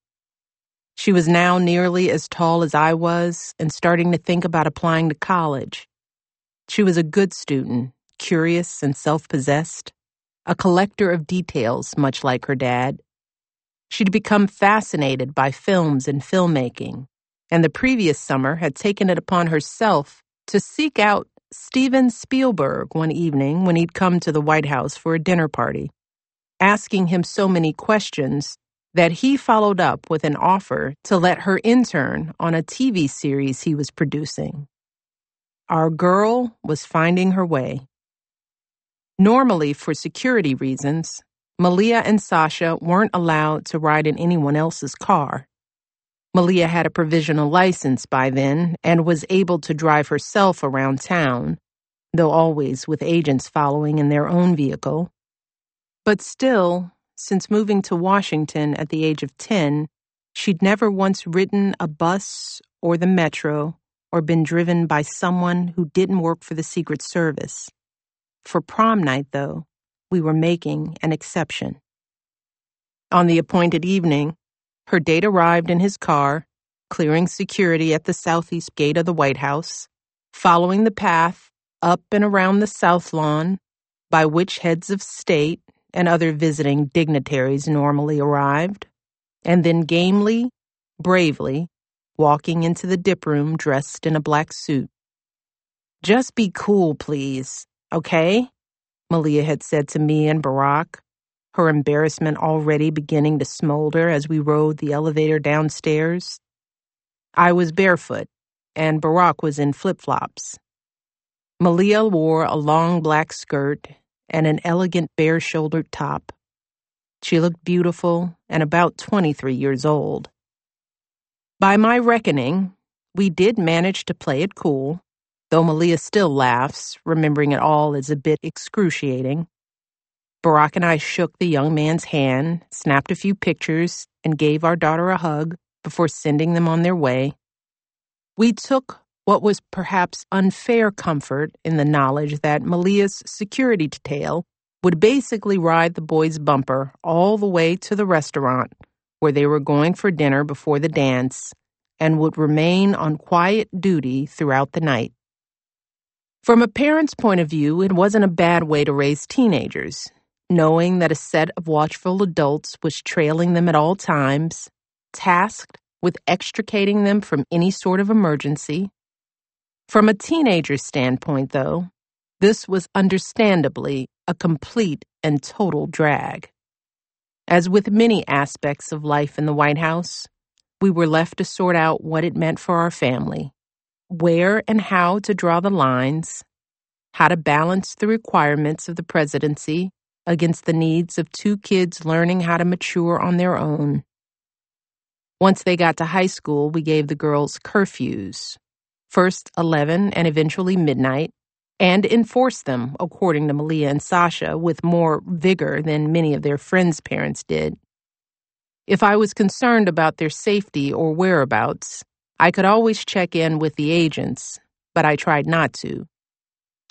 She was now nearly as tall as I was and starting to think about applying to college. She was a good student, curious and self possessed, a collector of details, much like her dad. She'd become fascinated by films and filmmaking, and the previous summer had taken it upon herself to seek out Steven Spielberg one evening when he'd come to the White House for a dinner party, asking him so many questions that he followed up with an offer to let her intern on a TV series he was producing. Our girl was finding her way. Normally, for security reasons, Malia and Sasha weren't allowed to ride in anyone else's car. Malia had a provisional license by then and was able to drive herself around town, though always with agents following in their own vehicle. But still, since moving to Washington at the age of 10, she'd never once ridden a bus or the metro or been driven by someone who didn't work for the Secret Service. For prom night, though, we were making an exception. On the appointed evening, her date arrived in his car, clearing security at the southeast gate of the White House, following the path up and around the South Lawn by which heads of state and other visiting dignitaries normally arrived, and then gamely, bravely, walking into the dip room dressed in a black suit. Just be cool, please, okay? Malia had said to me and Barack, her embarrassment already beginning to smolder as we rode the elevator downstairs. I was barefoot, and Barack was in flip flops. Malia wore a long black skirt and an elegant bare shouldered top. She looked beautiful and about 23 years old. By my reckoning, we did manage to play it cool, though Malia still laughs, remembering it all as a bit excruciating. Barack and I shook the young man's hand, snapped a few pictures, and gave our daughter a hug before sending them on their way. We took what was perhaps unfair comfort in the knowledge that Malia's security detail would basically ride the boy's bumper all the way to the restaurant where they were going for dinner before the dance and would remain on quiet duty throughout the night. From a parent's point of view, it wasn't a bad way to raise teenagers, knowing that a set of watchful adults was trailing them at all times, tasked with extricating them from any sort of emergency. From a teenager's standpoint, though, this was understandably a complete and total drag. As with many aspects of life in the White House, we were left to sort out what it meant for our family, where and how to draw the lines, how to balance the requirements of the presidency against the needs of two kids learning how to mature on their own. Once they got to high school, we gave the girls curfews, first 11 and eventually midnight, and enforced them, according to Malia and Sasha, with more vigor than many of their friends' parents did. If I was concerned about their safety or whereabouts, I could always check in with the agents, but I tried not to.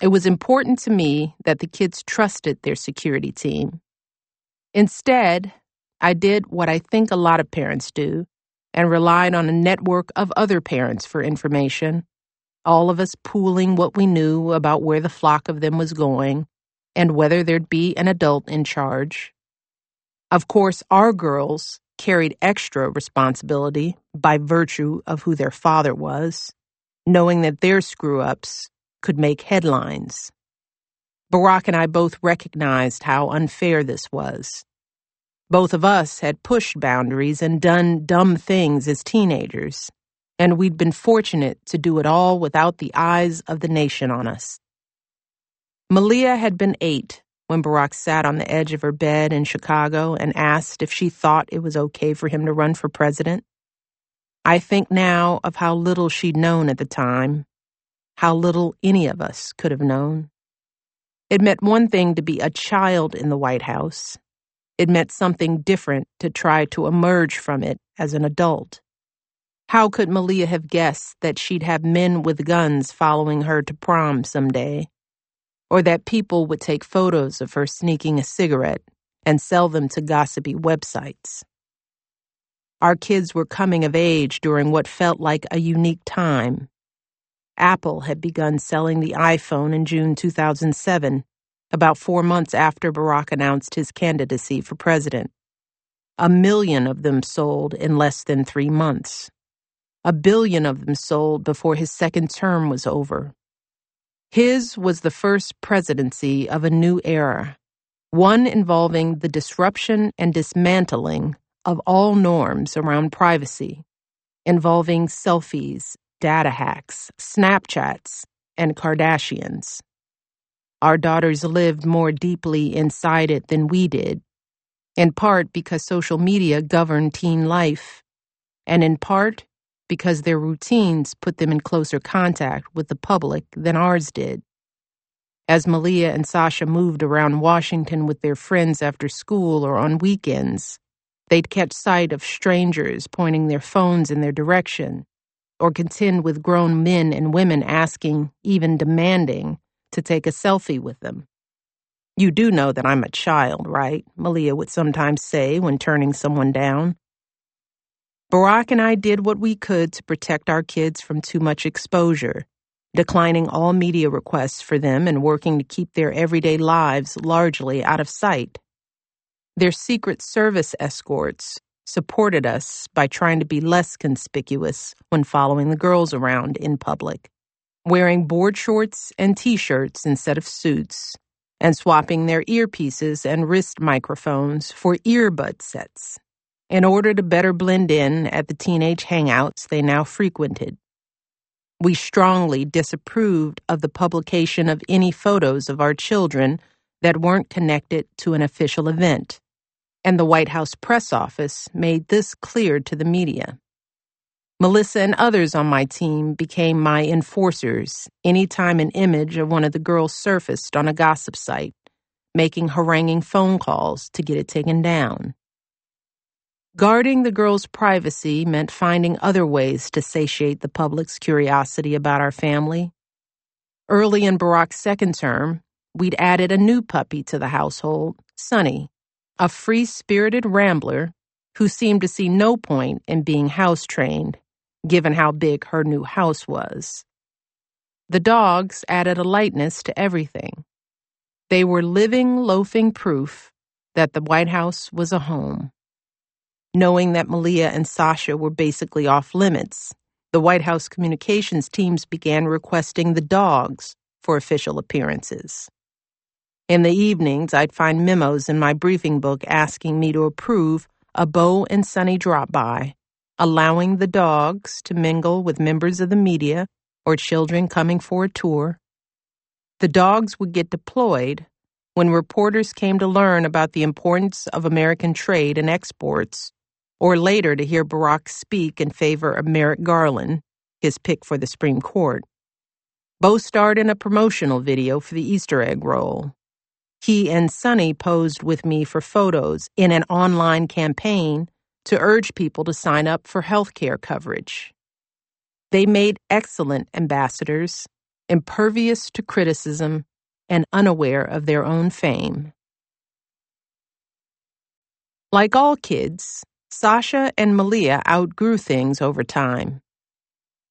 It was important to me that the kids trusted their security team. Instead, I did what I think a lot of parents do and relied on a network of other parents for information all of us pooling what we knew about where the flock of them was going and whether there'd be an adult in charge. Of course, our girls carried extra responsibility by virtue of who their father was, knowing that their screw ups could make headlines. Barack and I both recognized how unfair this was. Both of us had pushed boundaries and done dumb things as teenagers and we'd been fortunate to do it all without the eyes of the nation on us. Malia had been eight when Barack sat on the edge of her bed in Chicago and asked if she thought it was okay for him to run for president. I think now of how little she'd known at the time, how little any of us could have known. It meant one thing to be a child in the White House. It meant something different to try to emerge from it as an adult. How could Malia have guessed that she'd have men with guns following her to prom someday? Or that people would take photos of her sneaking a cigarette and sell them to gossipy websites? Our kids were coming of age during what felt like a unique time. Apple had begun selling the iPhone in June 2007, about four months after Barack announced his candidacy for president. A million of them sold in less than three months. A billion of them sold before his second term was over. His was the first presidency of a new era, one involving the disruption and dismantling of all norms around privacy, involving selfies, data hacks, Snapchats, and Kardashians. Our daughters lived more deeply inside it than we did, in part because social media governed teen life, and in part because their routines put them in closer contact with the public than ours did. As Malia and Sasha moved around Washington with their friends after school or on weekends, they'd catch sight of strangers pointing their phones in their direction, or contend with grown men and women asking, even demanding, to take a selfie with them. You do know that I'm a child, right? Malia would sometimes say when turning someone down. Barack and I did what we could to protect our kids from too much exposure, declining all media requests for them and working to keep their everyday lives largely out of sight. Their Secret Service escorts supported us by trying to be less conspicuous when following the girls around in public, wearing board shorts and t shirts instead of suits, and swapping their earpieces and wrist microphones for earbud sets. In order to better blend in at the teenage hangouts they now frequented. We strongly disapproved of the publication of any photos of our children that weren't connected to an official event, and the White House press office made this clear to the media. Melissa and others on my team became my enforcers anytime an image of one of the girls surfaced on a gossip site, making haranguing phone calls to get it taken down. Guarding the girl's privacy meant finding other ways to satiate the public's curiosity about our family. Early in Barack's second term, we'd added a new puppy to the household, Sunny, a free spirited rambler who seemed to see no point in being house trained, given how big her new house was. The dogs added a lightness to everything. They were living, loafing proof that the White House was a home knowing that Malia and Sasha were basically off limits. The White House communications teams began requesting the dogs for official appearances. In the evenings, I'd find memos in my briefing book asking me to approve a Bo and Sunny drop by, allowing the dogs to mingle with members of the media or children coming for a tour. The dogs would get deployed when reporters came to learn about the importance of American trade and exports or later to hear Barack speak in favor of Merrick Garland, his pick for the Supreme Court. Bo starred in a promotional video for the Easter egg roll. He and Sunny posed with me for photos in an online campaign to urge people to sign up for health care coverage. They made excellent ambassadors, impervious to criticism and unaware of their own fame. Like all kids, Sasha and Malia outgrew things over time.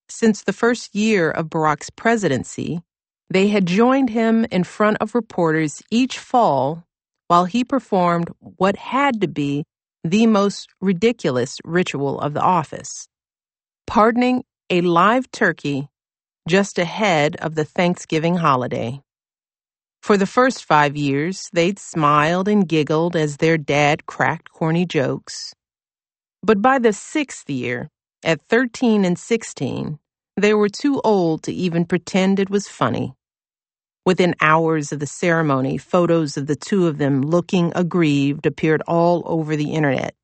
Since the first year of Barack's presidency, they had joined him in front of reporters each fall while he performed what had to be the most ridiculous ritual of the office pardoning a live turkey just ahead of the Thanksgiving holiday. For the first five years, they'd smiled and giggled as their dad cracked corny jokes. But by the sixth year, at 13 and 16, they were too old to even pretend it was funny. Within hours of the ceremony, photos of the two of them looking aggrieved appeared all over the internet.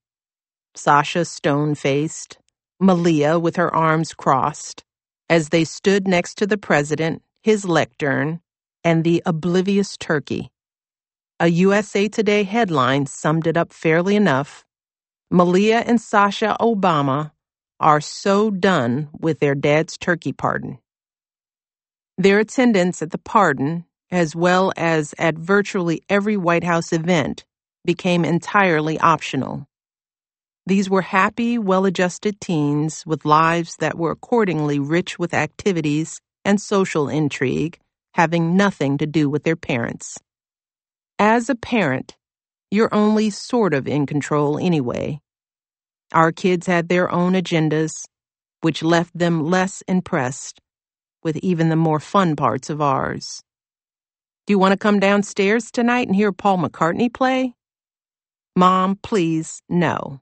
Sasha stone faced, Malia with her arms crossed, as they stood next to the president, his lectern, and the oblivious turkey. A USA Today headline summed it up fairly enough Malia and Sasha Obama are so done with their dad's turkey pardon. Their attendance at the pardon, as well as at virtually every White House event, became entirely optional. These were happy, well adjusted teens with lives that were accordingly rich with activities and social intrigue, having nothing to do with their parents. As a parent, you're only sort of in control anyway. Our kids had their own agendas, which left them less impressed with even the more fun parts of ours. Do you want to come downstairs tonight and hear Paul McCartney play? Mom, please, no.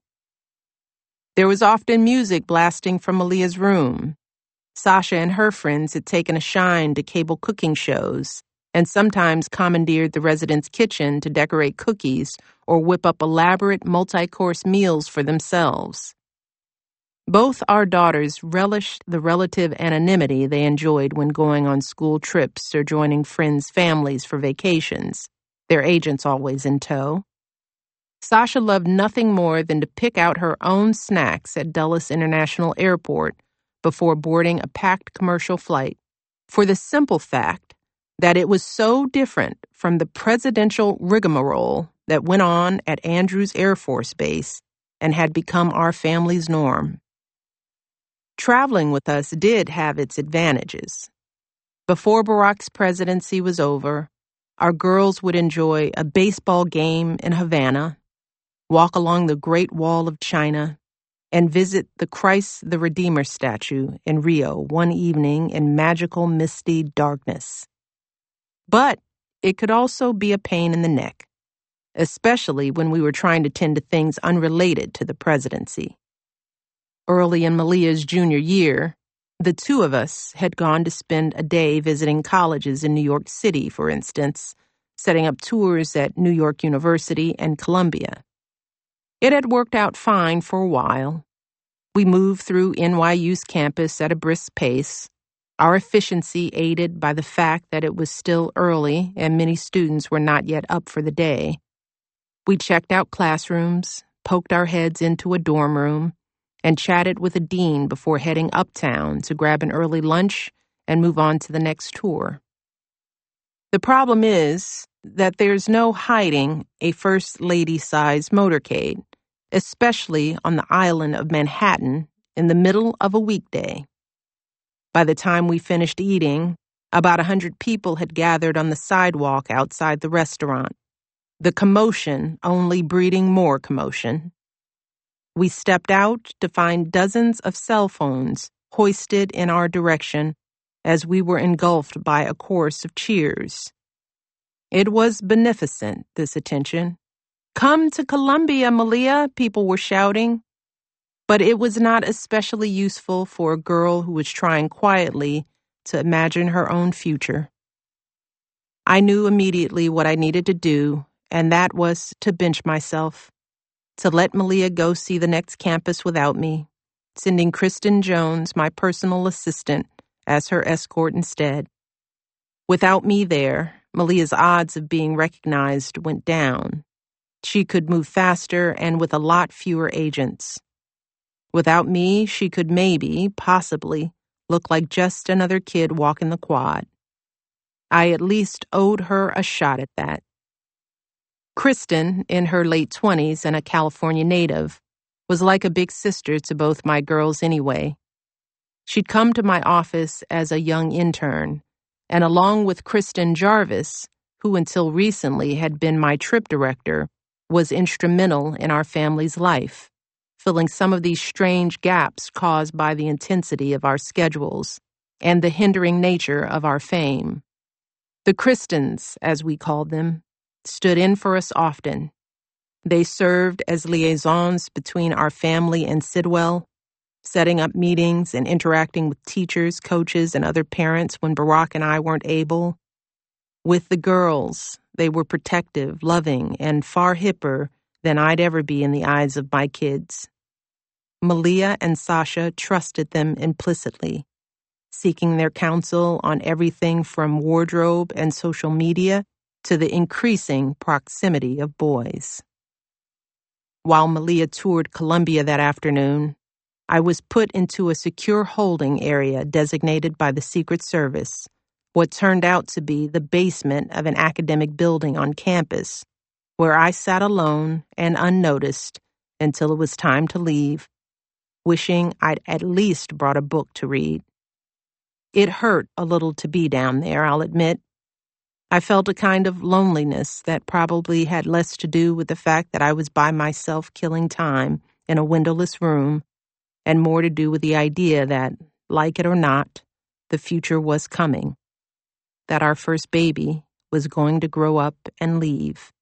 There was often music blasting from Malia's room. Sasha and her friends had taken a shine to cable cooking shows, and sometimes commandeered the resident's kitchen to decorate cookies or whip up elaborate multi course meals for themselves. Both our daughters relished the relative anonymity they enjoyed when going on school trips or joining friends' families for vacations, their agents always in tow. Sasha loved nothing more than to pick out her own snacks at Dulles International Airport before boarding a packed commercial flight, for the simple fact that it was so different from the presidential rigmarole that went on at Andrews Air Force Base and had become our family's norm. Traveling with us did have its advantages. Before Barack's presidency was over, our girls would enjoy a baseball game in Havana, walk along the Great Wall of China, and visit the Christ the Redeemer statue in Rio one evening in magical, misty darkness. But it could also be a pain in the neck, especially when we were trying to tend to things unrelated to the presidency. Early in Malia's junior year, the two of us had gone to spend a day visiting colleges in New York City, for instance, setting up tours at New York University and Columbia. It had worked out fine for a while. We moved through NYU's campus at a brisk pace, our efficiency aided by the fact that it was still early and many students were not yet up for the day. We checked out classrooms, poked our heads into a dorm room, and chatted with a dean before heading uptown to grab an early lunch and move on to the next tour. The problem is that there's no hiding a First Lady sized motorcade, especially on the island of Manhattan in the middle of a weekday. By the time we finished eating, about a hundred people had gathered on the sidewalk outside the restaurant, the commotion only breeding more commotion. We stepped out to find dozens of cell phones hoisted in our direction as we were engulfed by a chorus of cheers. It was beneficent, this attention. Come to Columbia, Malia, people were shouting. But it was not especially useful for a girl who was trying quietly to imagine her own future. I knew immediately what I needed to do, and that was to bench myself to let Malia go see the next campus without me, sending Kristen Jones, my personal assistant, as her escort instead. Without me there, Malia's odds of being recognized went down. She could move faster and with a lot fewer agents. Without me, she could maybe, possibly, look like just another kid walking the quad. I at least owed her a shot at that. Kristen, in her late 20s and a California native, was like a big sister to both my girls anyway. She'd come to my office as a young intern, and along with Kristen Jarvis, who until recently had been my trip director, was instrumental in our family's life, filling some of these strange gaps caused by the intensity of our schedules and the hindering nature of our fame. The Kristens, as we called them, stood in for us often. They served as liaisons between our family and Sidwell, setting up meetings and interacting with teachers, coaches, and other parents when Barack and I weren't able. With the girls, they were protective, loving, and far hipper than I'd ever be in the eyes of my kids. Malia and Sasha trusted them implicitly, seeking their counsel on everything from wardrobe and social media to the increasing proximity of boys. While Malia toured Columbia that afternoon, I was put into a secure holding area designated by the Secret Service, what turned out to be the basement of an academic building on campus, where I sat alone and unnoticed until it was time to leave, wishing I'd at least brought a book to read. It hurt a little to be down there, I'll admit, I felt a kind of loneliness that probably had less to do with the fact that I was by myself killing time in a windowless room, and more to do with the idea that, like it or not, the future was coming, that our first baby was going to grow up and leave.